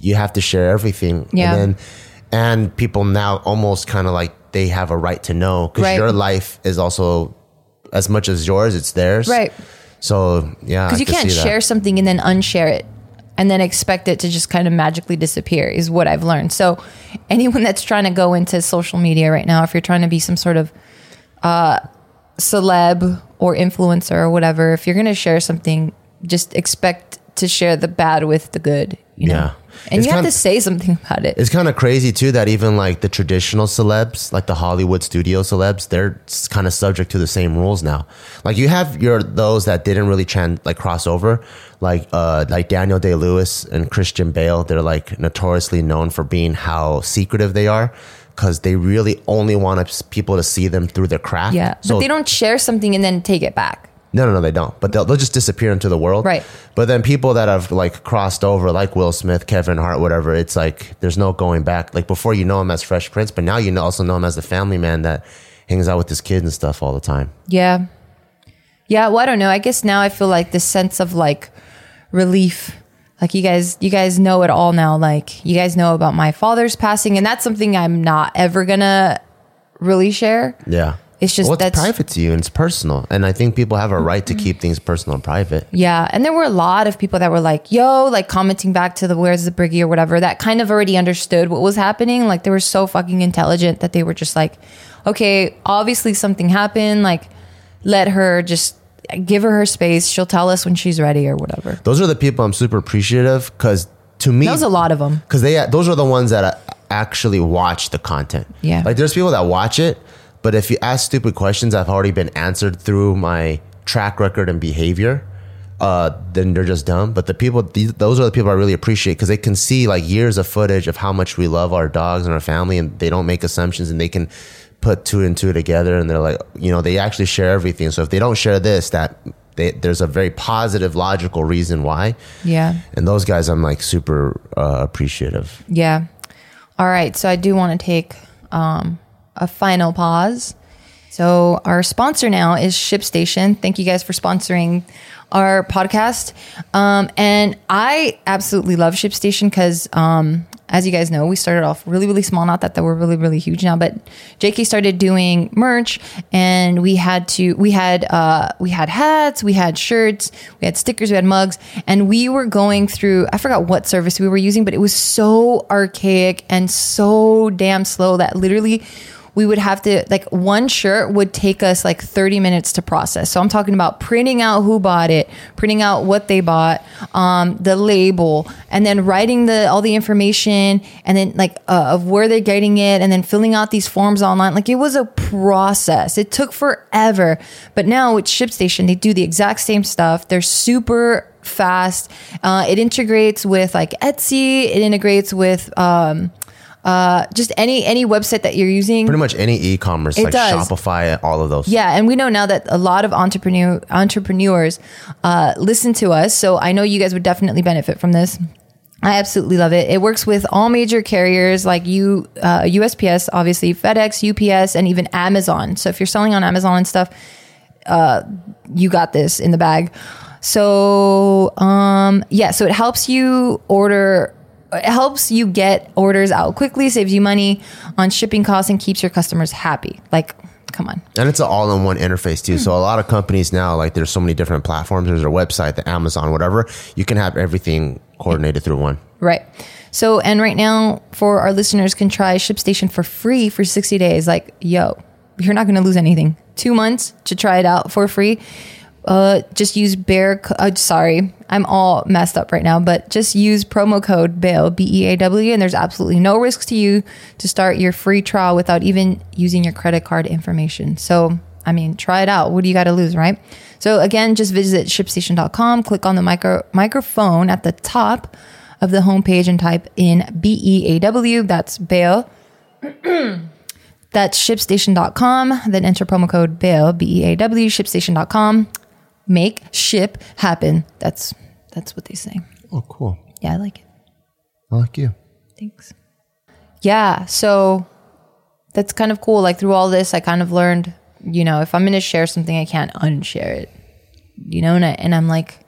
you have to share everything. Yeah. And then, and people now almost kind of like they have a right to know because Right. your life is also, as much as yours, it's theirs. Right. So, yeah. because you can can't see that. share something and then unshare it and then expect it to just kind of magically disappear is what i've learned so anyone that's trying to go into social media right now if you're trying to be some sort of uh, celeb or influencer or whatever if you're going to share something just expect to share the bad with the good you know Yeah. and It's you have to say something about it It's kind of crazy too that even like the traditional celebs, like the Hollywood studio celebs, they're kind of subject to the same rules now. Like you have your those that didn't really like cross over, like uh like Daniel Day Lewis and Christian Bale. They're like notoriously known for being how secretive they are because they really only want people to see them through their craft. yeah So but they don't share something and then take it back no, no, no, they don't. But they'll, they'll just disappear into the world. Right. But then people that have like crossed over, like Will Smith, Kevin Hart, whatever, it's like there's no going back. Like before, you know him as Fresh Prince, but now you know, also know him as the family man that hangs out with his kids and stuff all the time. Yeah. Yeah, well, I don't know. I guess now I feel like this sense of like relief. Like you guys you guys know it all now. Like you guys know about my father's passing and that's something I'm not ever to really share. Yeah. It's just well, it's that's- private to you and it's personal. And I think people have a right to keep things personal and private. Yeah, and there were a lot of people that were like, "Yo," like commenting back to the "Where's the Briggy" or whatever. That kind of already understood what was happening. Like they were so fucking intelligent that they were just like, "Okay, obviously something happened. Like, let her just give her her space. She'll tell us when she's ready or whatever." Those are the people I'm super appreciative because to me, was a lot of them. because they those are the ones that actually watch the content. Yeah. like there's people that watch it, but if you ask stupid questions, I've already been answered through my track record and behavior. Uh, then they're just dumb. But the people, these, those are the people I really appreciate because they can see like years of footage of how much we love our dogs and our family, and they don't make assumptions, and they can put two and two together, and they're like, you know, they actually share everything. So if they don't share this, that they, there's a very positive, logical reason why. Yeah. And those guys, I'm like super uh, appreciative. Yeah. All right. So I do want to take um, a final pause So our sponsor now is ShipStation. Thank you guys for sponsoring our podcast. Um, and I absolutely love ShipStation because, um, as you guys know, we started off really, really small. Not that that we're really, really huge now, but JK started doing merch, and we had to. We had uh, we had hats, we had shirts, we had stickers, we had mugs, and we were going through. I forgot what service we were using, but it was so archaic and so damn slow that literally we would have to like one shirt would take us like 30 minutes to process. So I'm talking about printing out who bought it, printing out what they bought, um, the label, and then writing the all the information, and then like uh, of where they're getting it, and then filling out these forms online. Like it was a process. It took forever. But now with ShipStation, they do the exact same stuff. They're super fast. Uh, it integrates with like Etsy. It integrates with um, uh, just any any website that you're using. Pretty much any e-commerce, It like does. Shopify, all of those. Yeah, and we know now that a lot of entrepreneur entrepreneurs uh, listen to us, so I know you guys would definitely benefit from this. I absolutely love it. It works with all major carriers like you, uh, USPS, obviously FedEx, UPS, and even Amazon. So if you're selling on Amazon and stuff, uh, you got this in the bag. So um, yeah, so it helps you order. It helps you get orders out quickly, saves you money on shipping costs, and keeps your customers happy. Like, come on. And it's an all-in-one interface too. So a lot of companies now, like there's so many different platforms. There's their website, the Amazon, whatever. You can have everything coordinated through one. Right. So, and right now, for our listeners, can try ShipStation for free for 60 days. Like, yo, you're not going to lose anything. Two months to try it out for free. Uh, just use bear. Uh, sorry, I'm all messed up right now. But just use promo code BAIL B E A W, and there's absolutely no risks to you to start your free trial without even using your credit card information. So, I mean, try it out. What do you got to lose, right? So again, just visit ShipStation.com. Click on the micro microphone at the top of the homepage and type in B E A W. That's BAIL. [clears throat] That's shipstation.com. Then enter promo code BAIL, B E A W, shipstation.com. Make ship happen. That's that's what they say. Oh, cool. Yeah, I like it. I like you. Thanks. Yeah, so that's kind of cool. Like through all this, I kind of learned, you know, if I'm going to share something, I can't unshare it. You know, and, I, and I'm like,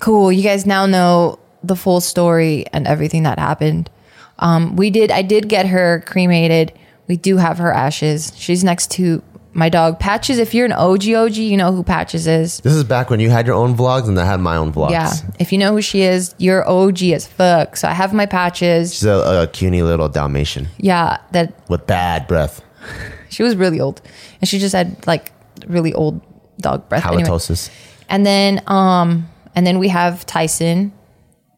cool. You guys now know the full story and everything that happened. Um, we did. I did get her cremated. We do have her ashes. She's next to my dog Patches. If you're an OG OG, you know who Patches is. This is back when you had your own vlogs and I had my own vlogs. Yeah, if you know who she is, you're OG as fuck. So I have my Patches. She's a, a cuny little Dalmatian Yeah, that with bad breath. [laughs] She was really old, and she just had like really old dog breath. Anyway. Halitosis. And then, um, and then we have Tyson,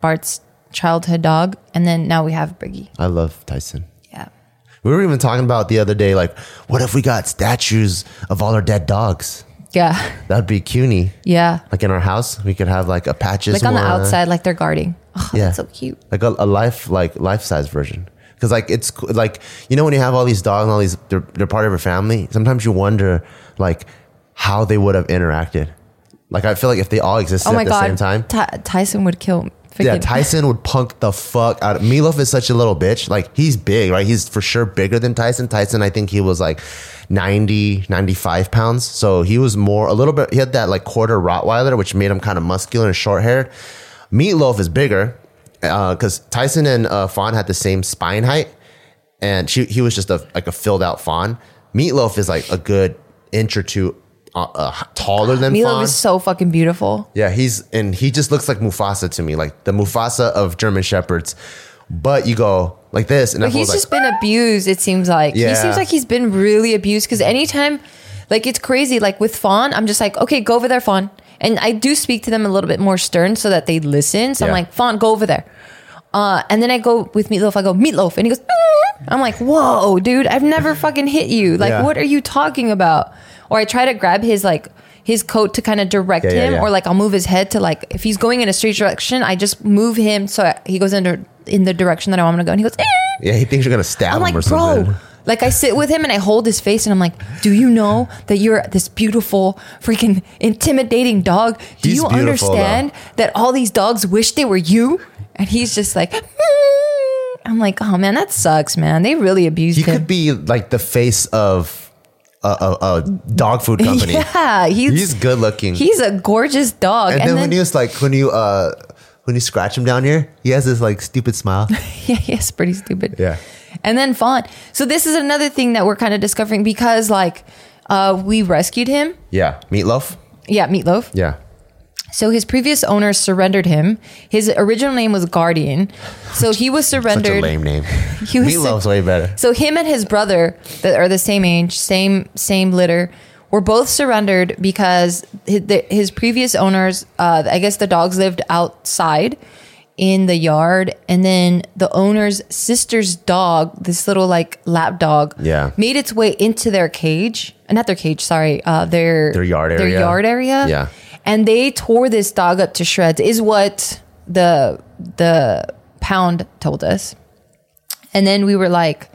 Bart's childhood dog, and then now we have Briggy. I love Tyson. We were even talking about the other day, like, what if we got statues of all our dead dogs? yeah, That'd be cuny. yeah. Like in our house, we could have like a patches Like on the outside, like they're guarding. Oh, Yeah. that's so cute. like a, a life like life size version because like it's like you know when you have all these dogs and all these they're, they're part of your family sometimes you wonder like how they would have interacted like i feel like if they all existed Oh at the god, same time Ty- Tyson would kill. Yeah tyson would punk the fuck out of Meatloaf is such a little bitch. Like he's big right? He's for sure bigger than tyson. Tyson i think he was like 90 95 pounds. So he was more a little bit he had that like quarter rottweiler which made him kind of muscular and short haired Meatloaf is bigger because Tyson and uh, Fawn had the same spine height, and she he was just a like a filled out Fawn. Meatloaf is like a good inch or two uh, uh, taller than Milo Fawn. is so fucking beautiful. yeah, he's and he just looks like Mufasa to me, like the Mufasa of German Shepherds. But you go like this, and But he's just like, been abused. It seems like Yeah. he seems like he's been really abused. Because anytime, like it's crazy. Like with Fawn, I'm just like, okay, go over there, Fawn. And I do speak to them a little bit more stern so that they listen. So I'm like, Fawn, go over there. Uh, and then I go with Meatloaf. I go Meatloaf, and he goes. "Mm." I'm like, whoa, dude! I've never fucking hit you. Like, Yeah. what are you talking about? Or I try to grab his like his coat to kind of direct Yeah, yeah, him, yeah. or like I'll move his head to like if he's going in a straight direction, I just move him so he goes into in the direction that I want him to go, and he goes. "Eh." yeah, he thinks you're gonna stab I'm him like, or bro. something. Like I sit with him and I hold his face and I'm like, do you know that you're this beautiful, freaking intimidating dog? Do He's you understand that all these dogs wish they were you? And he's just like, "Mm." I'm like, oh man, that sucks, man. They really abused He him. could be like the face of a, a, dog food company. [laughs] Yeah, he's He's good looking. he's a gorgeous dog. and, then, when he was like when you uh when you scratch him down here, he has this like stupid smile. [laughs] yeah, yes, pretty stupid. Yeah. And then Fawn. So this is another thing that we're kind of discovering because like uh we rescued him. yeah. Meatloaf. Yeah, Meatloaf. Yeah. So his previous owners surrendered him. His original name was Guardian. So he was surrendered. Such a lame name. [laughs] He was Meatloaf's way better. So him and his brother that are the same age, same same litter, were both surrendered because his, the- his previous owners, uh, I guess the dogs lived outside in the yard, and then the owner's sister's dog, this little like lap dog, Yeah. made its way into their cage, not their cage, sorry, uh, their Their yard area, their yard area, Yeah. And they tore this dog up to shreds. Is what the the pound told us. And then we were like,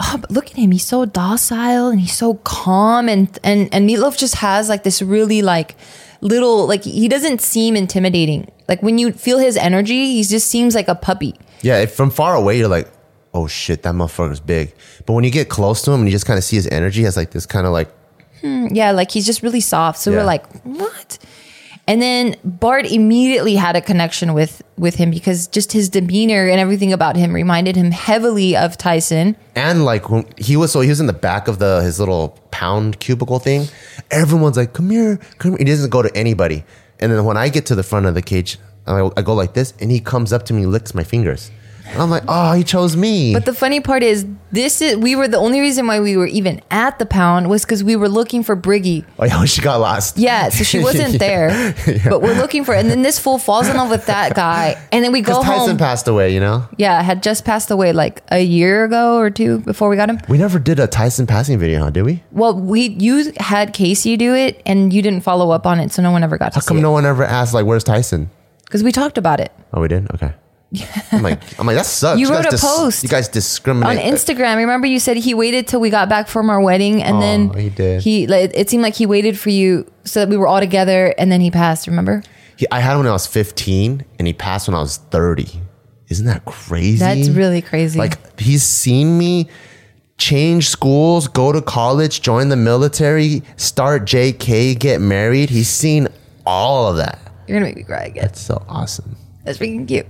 oh, but look at him. He's so docile and he's so calm. And, and, and Meatloaf just has like this really like little, like he doesn't seem intimidating. Like when you feel his energy, he just seems like a puppy. Yeah, if from far away you're like, oh shit, that motherfucker's big. But when you get close to him and you just kind of see his energy, has like this kind of like hmm, Yeah, like he's just really soft. So Yeah. we're like, what? And then Bart immediately had a connection with with him because just his demeanor and everything about him reminded him heavily of Tyson. and like he was so he was in the back of the his little pound cubicle thing. Everyone's like, come here, come here. He doesn't go to anybody. And then when I get to the front of the cage, I, I go like this, and he comes up to me, licks my fingers. And I'm like, oh, he chose me. But the funny part is, this is we were the only reason why we were even at the pound was because we were looking for Briggy. oh yeah, [laughs] she got lost. Yeah, so she wasn't [laughs] there, [laughs] but we're looking for. And then this fool falls in love with that guy, and then we go Tyson home. passed away, you know. yeah, had just passed away like a year ago or two before we got him. We never did a Tyson passing video, huh? Did we? Well, we you had Casey do it, and you didn't follow up on it, so no one ever got How to come no it one ever asked like, where's Tyson? because we talked about it Oh, we did. Okay. I'm like, I'm like, that sucks. You guys wrote a post You guys discriminate on Instagram. Remember, you said he waited till we got back from our wedding, and Oh, then he did. He like, it seemed like he waited for you so that we were all together, and then he passed. Remember? He, I had him when I was 15, and he passed when I was 30. Isn't that crazy? That's really crazy. Like he's seen me change schools, go to college, join the military, start JK, get married. He's seen all of that. You're gonna make me cry again. That's so awesome. That's freaking cute.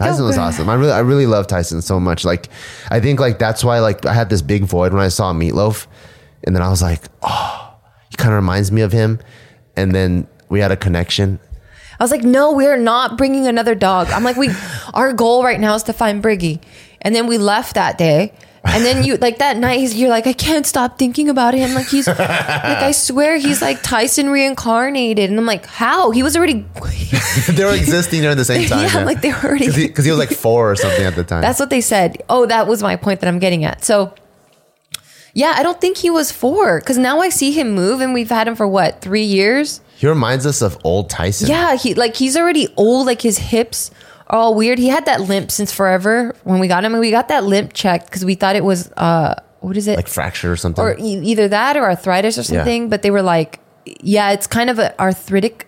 Tyson was awesome. I really, I really love Tyson so much. Like, I think like that's why like I had this big void when I saw Meatloaf, and then I was like, oh, he kind of reminds me of him. And then we had a connection. I was like, no, we're not bringing another dog. I'm like, we, our goal right now is to find Briggy. And then we left that day. And then you, like that night, he's, you're like, I can't stop thinking about him. Like he's, like I swear he's like Tyson reincarnated. And I'm like, how? He was already, [laughs] they were existing during the same [laughs] time. yeah, like they were already. because he, he was like four or something at the time. That's what they said. Oh, that was my point that I'm getting at. So, yeah, I don't think he was four because now I see him move and we've had him for what, three years? he reminds us of old Tyson. Yeah, he like he's already old. Like his hips all weird. He had that limp since forever when we got him, and we got that limp checked because we thought it was uh, what is it? like fracture or something. or e- either that or arthritis or Yeah. something. But they were like, yeah, it's kind of a arthritic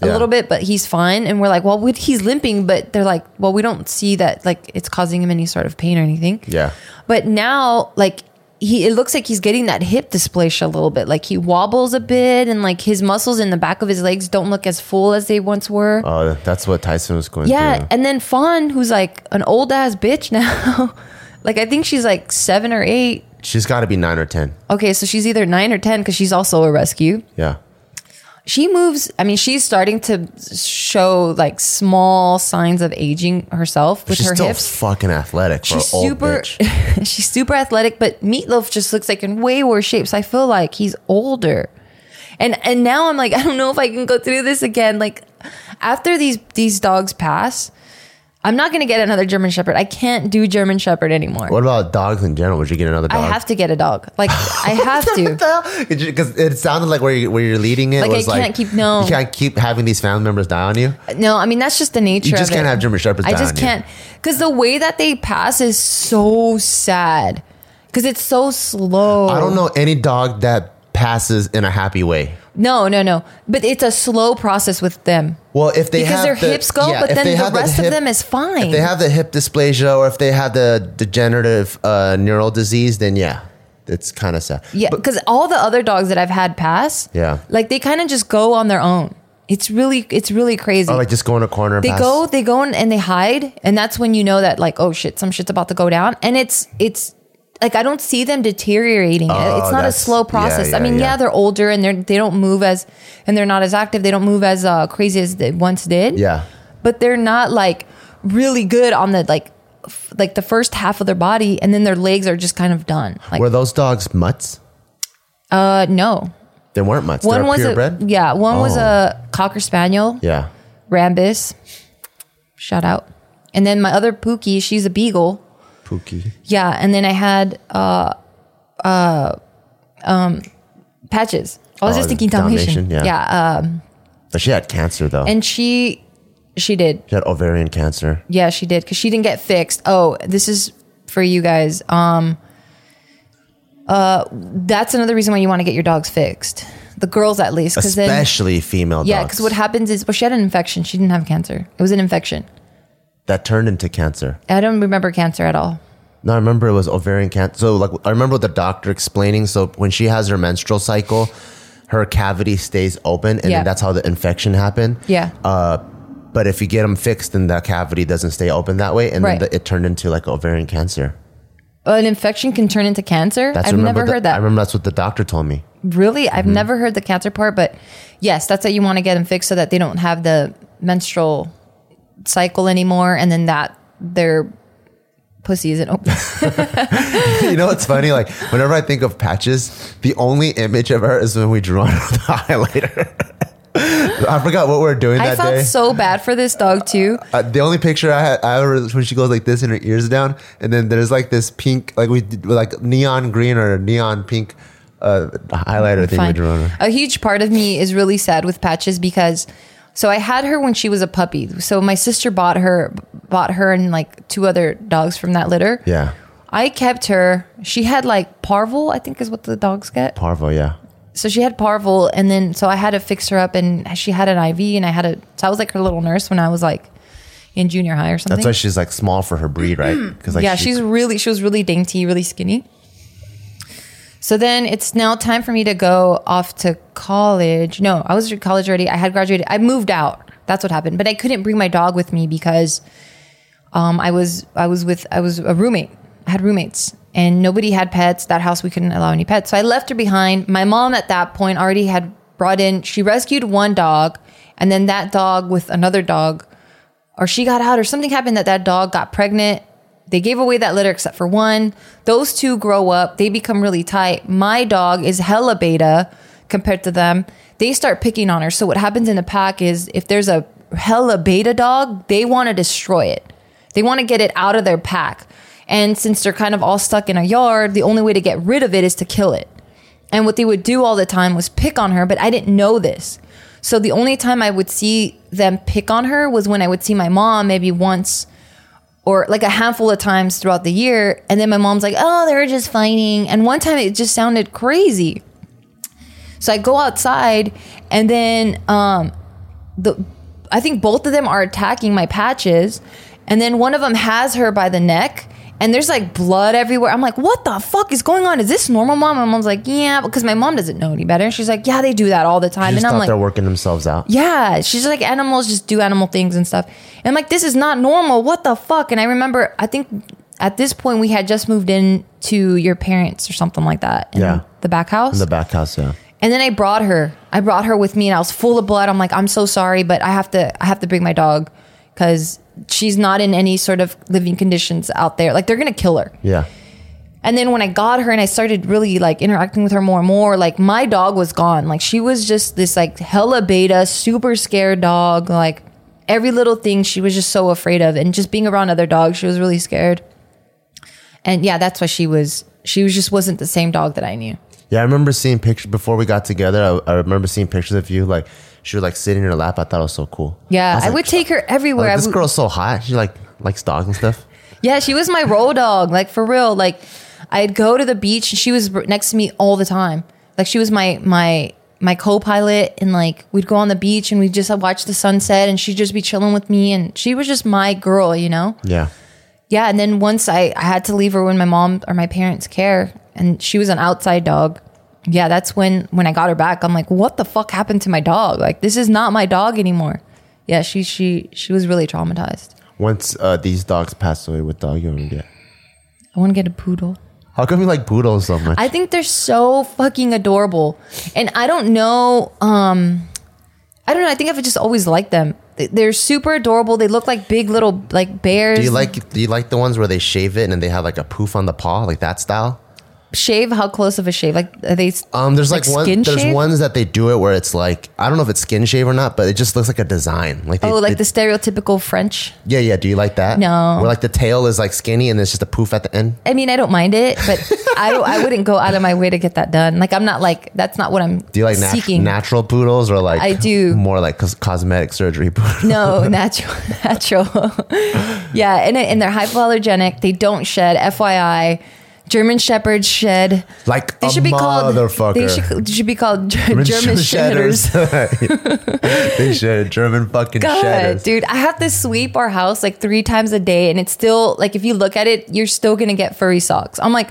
a Yeah. little bit, but he's fine. And we're like, well, we- he's limping, but they're like, well, we don't see that like it's causing him any sort of pain or anything. Yeah. But now, like he, it looks like he's getting that hip dysplasia a little bit. Like he wobbles a bit, and like his muscles in the back of his legs don't look as full as they once were. Oh, that's what Tyson was going Yeah, through. and then Fawn, who's like an old ass bitch now. [laughs] like I think she's like seven or eight. She's got to be nine or ten. Okay, so she's either nine or ten because she's also a rescue. Yeah. She moves. I mean, she's starting to show like small signs of aging herself with She's her still hips. fucking athletic She's super. [laughs] she's super athletic, but Meatloaf just looks like in way worse shape. So I feel like he's older, and and now I'm like, [laughs] I don't know if I can go through this again. Like after these these dogs pass, I'm not gonna get another German Shepherd. I can't do German Shepherd anymore. What about dogs in general? Would you get another dog? I have to get a dog. Like I have to. [laughs] Because it sounded like where, you, where you're leading it Like, I was like can't keep- no. You can't keep having these family members die on you. No, I mean that's just the nature. You just can't it. have German Shepherds I just can't because the way that they pass is so sad because it's so slow. I don't know any dog that passes in a happy way. No, no, no. But it's a slow process with them. Well, if they because have their the- hips go, yeah, but then the rest hip- of them is fine. If they have the hip dysplasia or if they have the degenerative uh, neural disease, then yeah. it's kind of sad. Yeah, because all the other dogs that I've had pass, Yeah. like they kind of just go on their own. It's really, it's really crazy. oh, like just go in a corner. And they pass. go, they go in and they hide, and that's when you know that like, oh shit, some shit's about to go down. And it's, it's like I don't see them deteriorating. Oh, it's not a slow process. yeah, I mean, yeah, yeah. yeah. they're older and they're they don't move as, and they're not as active. They don't move as uh, crazy as they once did. Yeah. but they're not like really good on the like, f- like the first half of their body, and then their legs are just kind of done. Like, Were those dogs mutts? uh, no. They weren't mutts. One They're was a purebred. yeah. One was Oh. a cocker spaniel, Yeah. Rambus. Shout out. And then my other Pookie, she's a beagle. Pookie. Yeah, and then I had uh uh um patches. I was Oh, just thinking Dalmatian. Dalmatian, yeah. Yeah, um, But she had cancer though. and she she did. she had ovarian cancer. Yeah, she did because she didn't get fixed. Oh, this is for you guys. Um, uh, that's another reason why you want to get your dogs fixed. The girls, at least, because then Especially female dogs. yeah, because what happens is, well, she had an infection. She didn't have cancer. It was an infection. That turned into cancer. I don't remember cancer at all. No, I remember it was ovarian cancer. So like I remember the doctor explaining. So when she has her menstrual cycle, her cavity stays open, and Yeah. then that's how the infection happened. Yeah. Uh, but if you get them fixed, then that cavity doesn't stay open that way, and Right. then the, it turned into like ovarian cancer. An infection can turn into cancer. That's I've never the- heard that. I remember that's what the doctor told me. Really? I've Mm-hmm. never heard the cancer part, but yes, that's what you want to get them fixed so that they don't have the menstrual cycle anymore, and then that their pussy isn't open. [laughs] you know what's funny? Like whenever I think of patches, the only image of her is when we drew on the highlighter. [laughs] I forgot what we were doing I that felt day. so bad for this dog too. Uh, the only picture I had, I ever when she goes like this and her ears down, and then there's like this pink, like we did, like neon green or neon pink uh, highlighter thing we drew on her. A huge part of me is really sad with patches because so I had her when she was a puppy. So my sister bought her bought her and like two other dogs from that litter. Yeah, I kept her. She had like parvo, I think is what the dogs get. parvo. Yeah, So she had parvo and then so I had to fix her up and she had an IV and I had a so I was like her little nurse when I was like in junior high or something. that's why she's like small for her breed, right? Because like yeah, she- she's really she was really dainty, really skinny. So then it's now time for me to go off to college. No, I was college already. I had graduated. I moved out. That's what happened. But I couldn't bring my dog with me because um, I was I was with I was a roommate. I had roommates and nobody had pets. That house we couldn't allow any pets. So I left her behind. My mom at that point already had brought in. She rescued one dog, and then that dog with another dog or she got out or something happened that that dog got pregnant. They gave away that litter except for one. Those two grow up, they become really tight. My dog is hella beta compared to them. They start picking on her. So what happens in the pack is if there's a hella beta dog, they want to destroy it. They want to get it out of their pack. And since they're kind of all stuck in a yard, the only way to get rid of it is to kill it. And what they would do all the time was pick on her, but I didn't know this. So the only time I would see them pick on her was when I would see my mom maybe once or like a handful of times throughout the year. And then my mom's like, oh, they're just fighting. And one time it just sounded crazy. So I go outside and then um the I think both of them are attacking my patches. And then one of them has her by the neck and there's like blood everywhere. I'm like, what the fuck is going on? Is this normal, mom? My mom's like, yeah, because my mom doesn't know any better. She's like, yeah, they do that all the time. And I'm like, they're working themselves out. yeah, she's like animals just do animal things and stuff. And I'm like, this is not normal. What the fuck? And I remember, I think at this point we had just moved in to your parents or something like that. in Yeah. the back house. In the back house, yeah. and then I brought her. I brought her with me, and I was full of blood. I'm like, I'm so sorry, but I have to. I have to bring my dog because she's not in any sort of living conditions out there. Like they're gonna kill her. Yeah. And then when I got her and I started really like interacting with her more and more, like my dog was gone. Like she was just this like hella beta, super scared dog. Like every little thing she was just so afraid of. And just being around other dogs, she was really scared. And yeah, that's why she was, she was just wasn't the same dog that I knew. Yeah, I remember seeing pictures before we got together. I, I remember seeing pictures of you, like she was like sitting in her lap. I thought it was so cool. Yeah, was I like, would take her everywhere. like, this girl's so hot. She like likes dogs and stuff. [laughs] Yeah, she was my road dog. Like for real. Like I'd go to the beach and she was next to me all the time. Like she was my my my co-pilot and like we'd go on the beach and we'd just uh, watch the sunset and she'd just be chilling with me and she was just my girl, you know? Yeah. yeah, and then once I, I had to leave her when my mom or my parents care, and she was an outside dog. Yeah, that's when when I got her back. I'm like, what the fuck happened to my dog? Like, this is not my dog anymore. Yeah, she she she was really traumatized. Once uh, these dogs pass away, what dog you want to get? I want to get a poodle. How come you like poodles so much? I think they're so fucking adorable, and I don't know. Um, I don't know. I think I've just always liked them. They- They're super adorable. They look like big little like bears. do you like do you like the ones where they shave it and they have like a poof on the paw, like that style? Shave? How close of a shave? Like are they? Um, there's like, one. skin There's shave? ones that they do it where it's like I don't know if it's skin shave or not, but it just looks like a design. Like they, Oh, like they- the stereotypical French. yeah, yeah. Do you like that? No. Where like the tail is like skinny and there's just a poof at the end. I mean, I don't mind it, but [laughs] I I wouldn't go out of my way to get that done. Like I'm not like that's not what I'm Do you like nat- seeking. natural poodles or like I do. more like cos- cosmetic surgery poodles? no, [laughs] natural, [laughs] natural. yeah, and and they're hypoallergenic. They don't shed. FYI, German shepherds shed. Like They a should be called. motherfucker. They should, should be called German, shedders. [laughs] they should German fucking God, shedders. dude, I have to sweep our house like three times a day, and it's still like if you look at it, you're still gonna get furry socks. I'm like,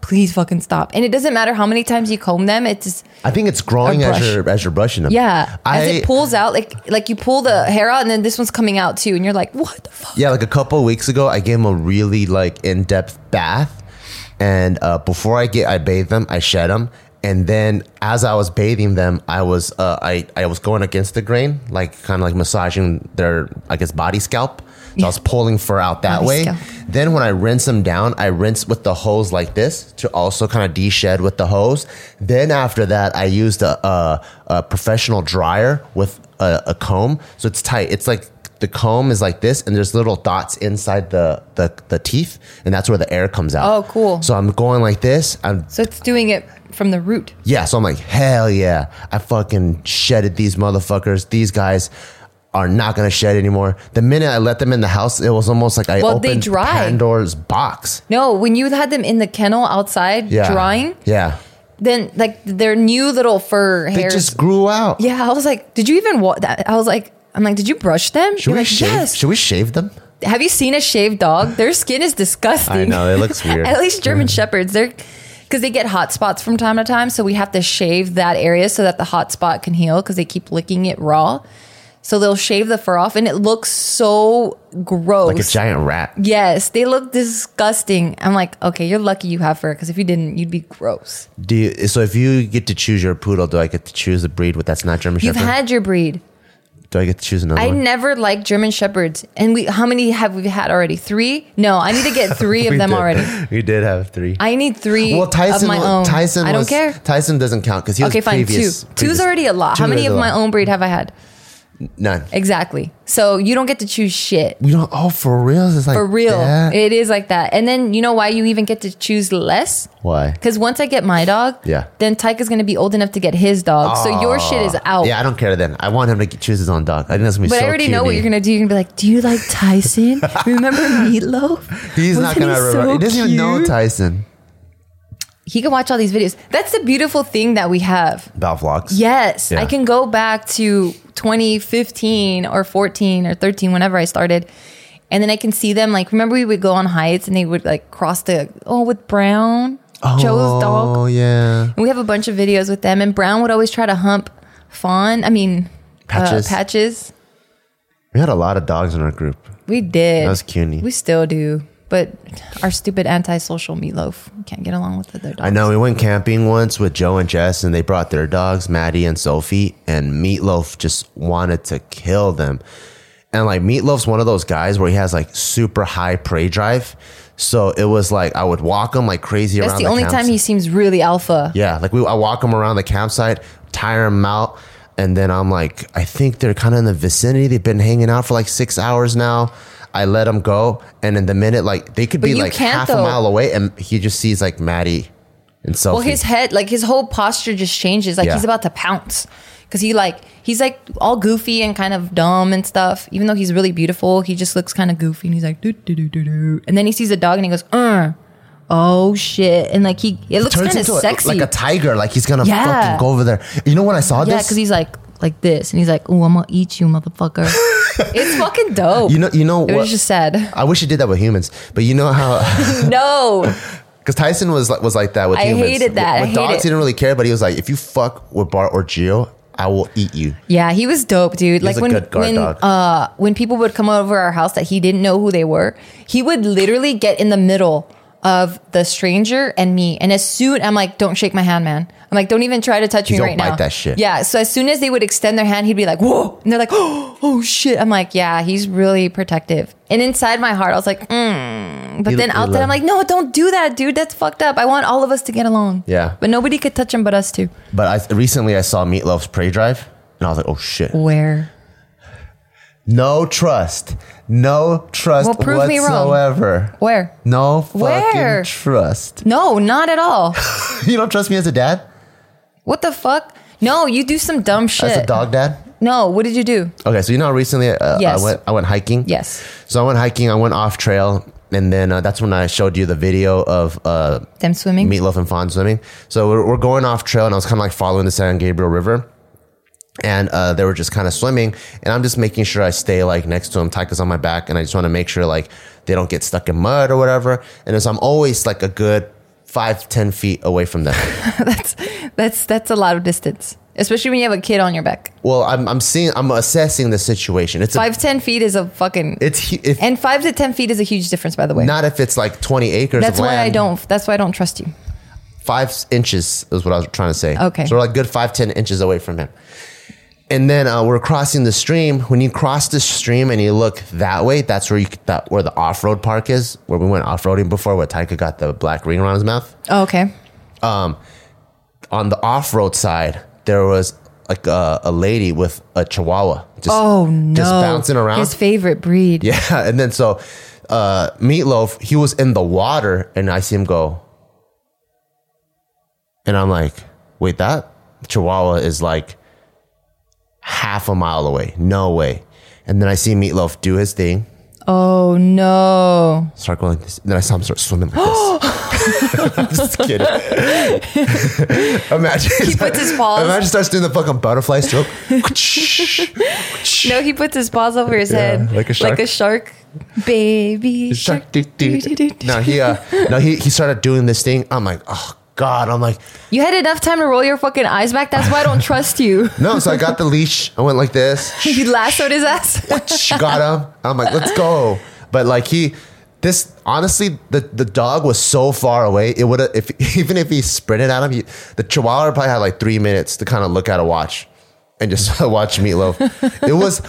please fucking stop. And it doesn't matter how many times you comb them; it's I think it's growing as you're as you're brushing them. yeah. I As it pulls out, like like you pull the hair out, and then this one's coming out too, and you're like, what the fuck? yeah, like a couple of weeks ago, I gave him a really like in depth bath, and uh, before I get I bathed them, I shed them, and then as I was bathing them, I was uh, I I was going against the grain, like kind of like massaging their I guess body scalp. So I was pulling fur out that Body way. scalp. Then when I rinse them down, I rinse with the hose like this to also kind of de-shed with the hose. Then after that, I used a, a, a professional dryer with a, a comb. So it's tight. It's like the comb is like this, and there's little dots inside the, the, the teeth, and that's where the air comes out. Oh, cool. So I'm going like this. I'm So it's doing it from the root. yeah, so I'm like, hell yeah. I fucking shedded these motherfuckers. These guys are not gonna shed anymore. The minute I let them in the house, it was almost like I Well, they opened dry. Pandora's box. No, when you had them in the kennel outside Yeah. drying, Yeah. then like their new little fur They hairs. just grew out. yeah, I was like, did you even wa that? I was like, I'm like, did you brush them? Should You're we like, shave? yes. Should we shave them? Have you seen a shaved dog? Their skin is disgusting. I know it looks [laughs] weird. At least German shepherds, they're because they get hot spots from time to time, so we have to shave that area so that the hot spot can heal because they keep licking it raw. So they'll shave the fur off, and it looks so gross. like a giant rat. Yes, they look disgusting. I'm like, okay, you're lucky you have fur because if you didn't, you'd be gross. Do you, so if you get to choose your poodle, do I get to choose a breed with that's not German shepherd? You've had your breed. Do I get to choose another I one? never liked German shepherds, and we how many have we had already? Three? No, I need to get [laughs] three of them did. already. We did have three. I need three well, Tyson. of my own. Tyson. I don't was- care. Tyson doesn't count because he was Okay, fine. previous. two. Two's already a lot. two How many of my lot. own breed have I had? None. Exactly. So you don't get to choose shit. We don't. Oh, for real? It's like For real. that? It is like that. And then you know why you even get to choose less? Why? Because once I get my dog, Yeah. then Tyke is gonna be old enough to get his dog. So your shit is out. Yeah, I don't care then. I want him to choose his own dog. I think that's gonna be But so I already cute know what you're gonna do. You're gonna be like, "Do you like [laughs] Tyson? Remember Meatloaf? He's not Wasn't gonna he remember. so he doesn't even know? Tyson. He can watch all these videos. That's the beautiful thing that we have. About vlogs. Yes, Yeah. I can go back to 2015 or 14 or 13, whenever I started, and then I can see them. Like, remember we would go on hikes and they would like cross the oh with Brown, Joe's dog. Oh yeah. And we have a bunch of videos with them. And Brown would always try to hump Fawn. I mean, Patches. Uh, patches. We had a lot of dogs in our group. We did. That was cutie. We still do. But our stupid antisocial meatloaf can't get along with the other dogs. I know we went camping once with Joe and Jess, and they brought their dogs, Maddie and Sophie, and Meatloaf just wanted to kill them. And like Meatloaf's one of those guys where he has like super high prey drive. So it was like I would walk him like crazy That's around the only time he seems really alpha. Yeah, like we, I walk him around the campsite, tire him out, and then I'm like, I think they're kind of in the vicinity. They've been hanging out for like six hours now. I let him go, and in the minute, like they could But be like half a mile away, and he just sees like Maddie and Sophie. Well, his head, like his whole posture just changes. Like Yeah. he's about to pounce. Cause he like he's like all goofy and kind of dumb and stuff. Even though he's really beautiful, he just looks kind of goofy and he's like do do do do do. And then he sees a dog and he goes, uh, oh shit. And like he it looks turns kind of into a- sexy. like a tiger. Like he's gonna Yeah. fucking go over there. You know when I saw yeah, this? because he's like like this and he's like, oh, I'm gonna eat you, motherfucker. [laughs] it's fucking dope. You know, you know it what? was just sad. I wish you did that with humans, but you know how [laughs] [laughs] No, because Tyson was like was like that with I humans. hated that. With, with hate dogs, it. he didn't really care, but he was like, if you fuck with Bart or Geo, I will eat you. yeah, he was dope, dude. was like a when good guard when dog. uh when people would come over our house that he didn't know who they were, he would literally get in the middle of the stranger and me. And as soon I'm like, don't shake my hand, man. I'm like, don't even try to touch me don't right bite now. that shit. Yeah. So as soon as they would extend their hand, he'd be like, whoa. And they're like, oh, [gasps] oh shit. I'm like, yeah, he's really protective. And inside my heart, I was like, mm. But He- then out there, I'm like, no, don't do that, dude. That's fucked up. I want all of us to get along. Yeah. But nobody could touch him but us two. But I recently I saw Meatloaf's Prey Drive, and I was like, oh shit, Where? no trust, no trust Well, prove me wrong. whatsoever. Where? No fucking Where? trust. No, not at all. [laughs] you don't trust me as a dad, what the fuck? No, you do some dumb shit. as a dog dad. No, what did you do? Okay, so you know recently uh, Yes. I went I went hiking. Yes. So I went hiking. I went off trail, and then uh, that's when I showed you the video of uh, Them swimming? Meatloaf and Fawn swimming. So we're, we're going off trail, and I was kind of like following the San Gabriel River. And uh, they were just kind of swimming, and I'm just making sure I stay like next to them, Taika's on my back, and I just want to make sure like they don't get stuck in mud or whatever. And so I'm always like a good five, ten feet away from them. [laughs] that's that's that's a lot of distance. Especially when you have a kid on your back. well, I'm I'm seeing, I'm assessing the situation. It's a, Five, ten feet is a fucking it's if, and five to ten feet is a huge difference by the way. not if it's like 20 acres. that's why I don't that's why I don't trust you. five inches is what I was trying to say. Okay. So we're like good five, ten inches away from him. And then uh, we're crossing the stream. When you cross the stream and you look that way, that's where you that where the off road park is, where we went off roading before, where Taika got the black ring around his mouth. Oh, okay. On the off road side, there was like a, a lady with a chihuahua, just Oh no. just bouncing around. His favorite breed. Yeah, [laughs] and then so uh, Meatloaf, he was in the water, and I see him go, and I'm like, wait, that Chihuahua is like half a mile away. No way. And then I see Meatloaf do his thing, Oh no. start going like this. Then I saw him start swimming like this. I'm [gasps] [laughs] just kidding. [laughs] imagine He puts his paws- Imagine starts doing the fucking butterfly stroke. No, [laughs] he puts his paws over his Yeah, head. like a shark. Like a shark. Baby Shark, shark. doo, doo. No, he uh, no, he he started doing this thing. I'm like, oh god. I'm like, You had enough time to roll your fucking eyes back. That's why I don't [laughs] trust you. no. So I got the leash. I went like this. [laughs] you lassoed his ass. [laughs] got him. I'm like, let's go. But like he, this honestly, the the dog was so far away. It would have if even if he sprinted at him, he, the Chihuahua probably had like three minutes to kind of look at a watch and just watch Meatloaf. it was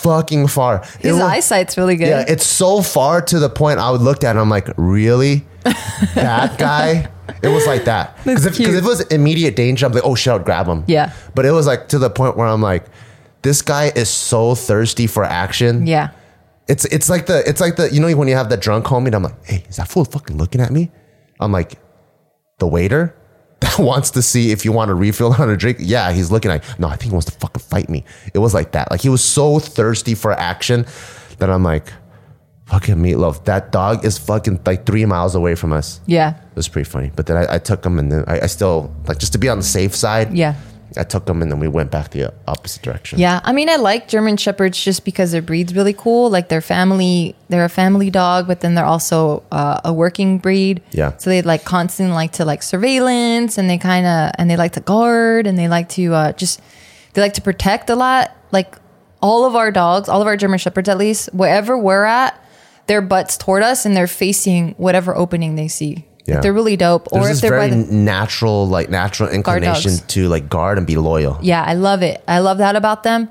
fucking far. His was- eyesight's really good. Yeah, it's so far to the point I would look at it. I'm like, really? That guy? It was like that. [laughs] Because if, if it was immediate danger, I'm like, oh shit, I'd grab him. Yeah. But it was like to the point where I'm like, this guy is so thirsty for action. yeah. It's it's like the it's like the you know when you have the drunk homie and I'm like, hey, is that fool fucking looking at me? I'm like, the waiter [laughs] that wants to see if you want a refill on a drink. Yeah, he's looking at. No, I think he wants to fucking fight me. It was like that. Like he was so thirsty for action that I'm like, fucking meatloaf. That dog is fucking like three miles away from us. Yeah. It was pretty funny. But then I, I took him and then I, I still like just to be on the safe side. Yeah. I took him and then we went back the opposite direction. Yeah, I mean, I like German Shepherds just because their breed's really cool. Like their family, they're a family dog, but then they're also uh, a working breed. Yeah. So they like constantly like to like surveillance, and they kind of and they like to guard, and they like to uh, just they like to protect a lot. Like all of our dogs, all of our German Shepherds, at least wherever we're at, their butts toward us, and they're facing whatever opening they see. Yeah. Like, they're really dope. There's or if they're very by the natural, like natural inclination to like guard and be loyal. Yeah, I love it. I love that about them.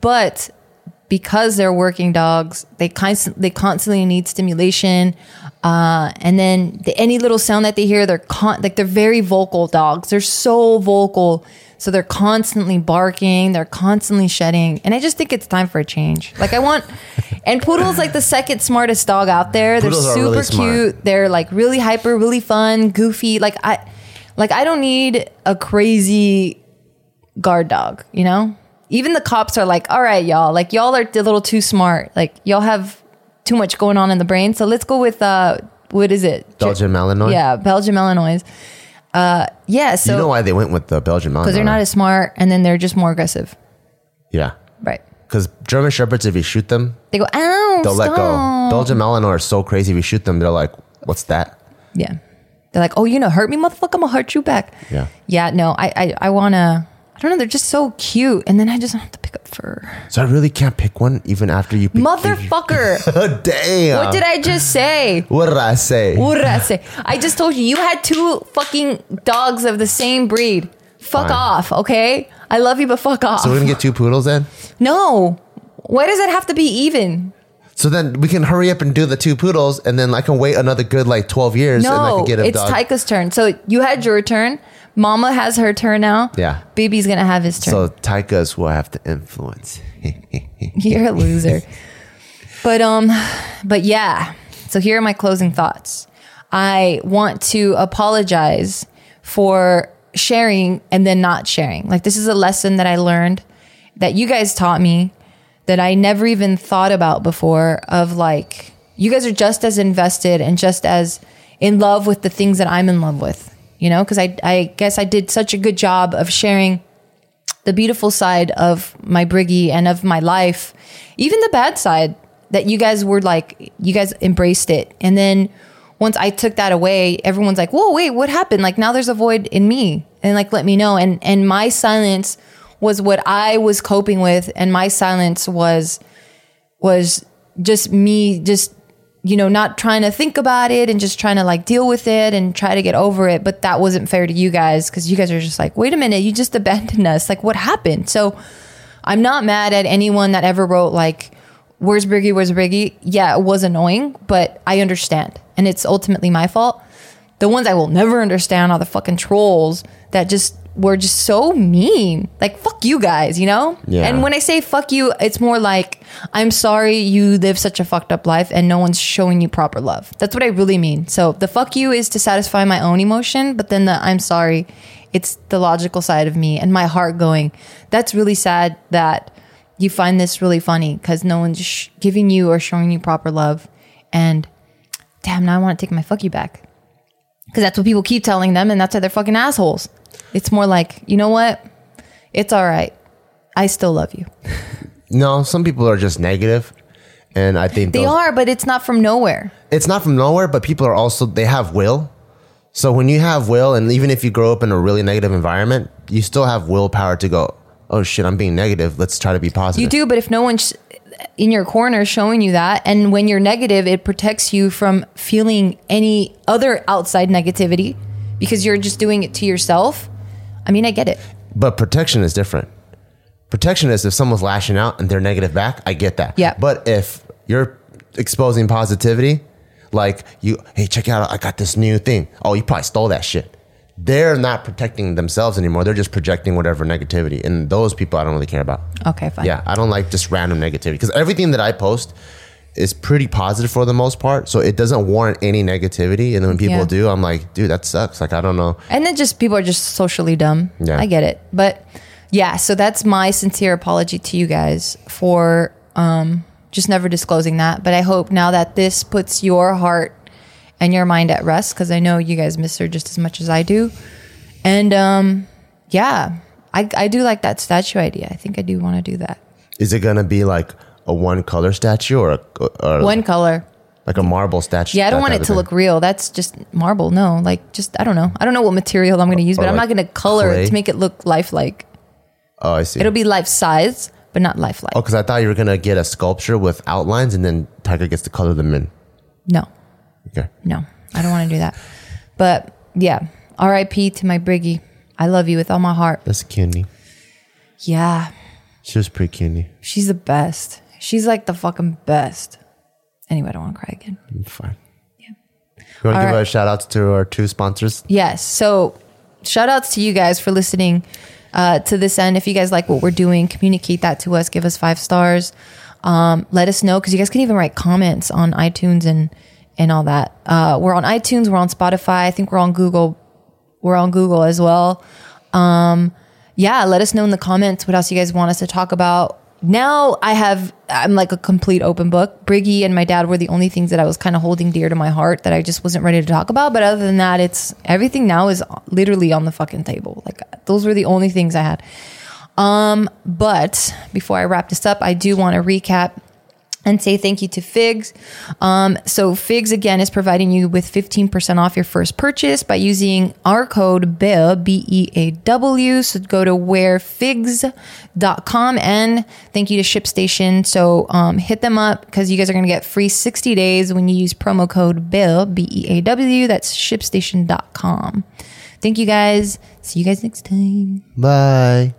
But because they're working dogs, they constant they constantly need stimulation. Uh, and then the, any little sound that they hear, they're con- like they're very vocal dogs. They're so vocal, so they're constantly barking. They're constantly shedding, and I just think it's time for a change. Like I want, [laughs] and Poodle's like the second smartest dog out there. They're Poodles are super really smart. cute. They're like really hyper, really fun, goofy. Like I, like I don't need a crazy guard dog, you know? Even the cops are like, all right, y'all, like y'all are a little too smart. Like y'all have too much going on in the brain. So let's go with uh what is it? Belgian Malinois. Yeah, Belgian Malinois. Uh yeah, so you know why they went with the Belgian Malinois? because they're not as smart and then they're just more aggressive. Yeah. Right. because German Shepherds, if you shoot them, They go, ow, they'll let go. Belgian Malinois are so crazy. If you shoot them, they're like, "What's that?" Yeah. They're like, oh, you know, hurt me, motherfucker. I'm gonna hurt you back. Yeah. Yeah. No, I, I, I wanna. I don't know. They're just so cute, and then I just don't have to pick up fur. So I really can't pick one, even after you. Pick Motherfucker. [laughs] Damn. what did I just say? What did I say? What did I say? I just told you you had two fucking dogs of the same breed. Fuck Fine. off, okay? I love you, but fuck off. So we're gonna get two poodles then. no. Why does it have to be even? So then we can hurry up and do the two poodles, and then I can wait another good like twelve years, and I No, can get a it's dog. Taika's turn. So you had your turn. Mama has her turn now. Yeah. Baby's gonna have his turn. so Taika's will have to influence. [laughs] You're a loser. [laughs] but um but yeah. So here are my closing thoughts. I want to apologize for sharing and then not sharing. Like this is a lesson that I learned that you guys taught me that I never even thought about before of like you guys are just as invested and just as in love with the things that I'm in love with. You know, because I I guess I did such a good job of sharing the beautiful side of my briggy and of my life, even the bad side that you guys were like, you guys embraced it. And then once I took that away, everyone's like, whoa, wait, what happened? Like now there's a void in me and like, let me know. And, and my silence was what I was coping with. And my silence was, was just me just you know not trying to think about it and just trying to like deal with it and try to get over it but that wasn't fair to you guys because you guys are just like wait a minute you just abandoned us. Like what happened? So i'm not mad at anyone that ever wrote like where's briggy? Where's briggy? Yeah it was annoying but i understand and it's ultimately my fault. The ones I will never understand are the fucking trolls that just were just so mean. Like fuck you guys, you know? Yeah. And when I say fuck you, it's more like I'm sorry you live such a fucked up life and no one's showing you proper love. That's what I really mean. So the fuck you is to satisfy my own emotion, but then the I'm sorry, it's the logical side of me and my heart going, that's really sad that you find this really funny because no one's sh- giving you or showing you proper love. And damn, now I want to take my fuck you back because that's what people keep telling them, and that's why they're fucking assholes. It's more like, you know what? It's all right. I still love you. No, some people are just negative, and I think They those- are, but it's not from nowhere. it's not from nowhere, but people are also they have will. So when you have will, and even if you grow up in a really negative environment, you still have willpower to go. Oh shit, I'm being negative. Let's try to be positive. You do, but if no one's in your corner showing you that, and when you're negative, it protects you from feeling any other outside negativity because you're just doing it to yourself. I mean, I get it. But protection is different. Protection is if someone's lashing out and they're negative back, I get that. Yeah. But if you're exposing positivity, like you, hey, check out, I got this new thing. Oh, you probably stole that shit. They're not protecting themselves anymore. They're just projecting whatever negativity. And those people I don't really care about. Okay, fine. Yeah, I don't like just random negativity because everything that I post is pretty positive for the most part. So it doesn't warrant any negativity. And then when people Yeah. do, I'm like, dude, that sucks. Like, I don't know. And then just people are just socially dumb. Yeah. I get it. But yeah, so that's my sincere apology to you guys for um, just never disclosing that. But I hope now that this puts your heart and your mind at rest, because I know you guys miss her just as much as I do. And um, yeah, I, I do like that statue idea. I think I do want to do that. Is it going to be like a one color statue or, a, or One color. like a marble statue? Yeah, I don't want it to thing? look real. That's just marble. No, like just I don't know. I don't know what material I'm going to use, Or but I'm not going to color clay? it to make it look lifelike. Oh, I see. It'll be life size, but not lifelike. oh, because I thought you were going to get a sculpture with outlines and then Taika gets to color them in. No, Okay. no, I don't want to do that. But yeah, R.I.P. to my Briggy. I love you with all my heart. That's cutie. Yeah, She was pretty cutie. she's the best. She's like the fucking best. Anyway, I don't want to cry again. I'm fine. Yeah. You want to All give right. a shout out to our two sponsors? Yes. So shout outs to you guys for listening uh, to this end. If you guys like what we're doing, communicate that to us. Give us five stars. Um, let us know because you guys can even write comments on iTunes and and all that. Uh, we're on iTunes. We're on Spotify. I think we're on Google. We're on Google as well. Um, yeah, let us know in the comments what else you guys want us to talk about. Now I have, I'm like a complete open book. Briggy and my dad were the only things that I was kind of holding dear to my heart that I just wasn't ready to talk about. But other than that, it's everything now is literally on the fucking table. Like those were the only things I had. Um, But before I wrap this up, I do want to recap and say thank you to Figs. Um, so Figs again is providing you with 15% off your first purchase by using our code BEAW, B-E-A-W. So go to wearfigs.com and thank you to ShipStation. So um, hit them up because you guys are going to get free 60 days when you use promo code BEAW, B-E-A-W. That's shipstation.com. Thank you guys. See you guys next time. Bye.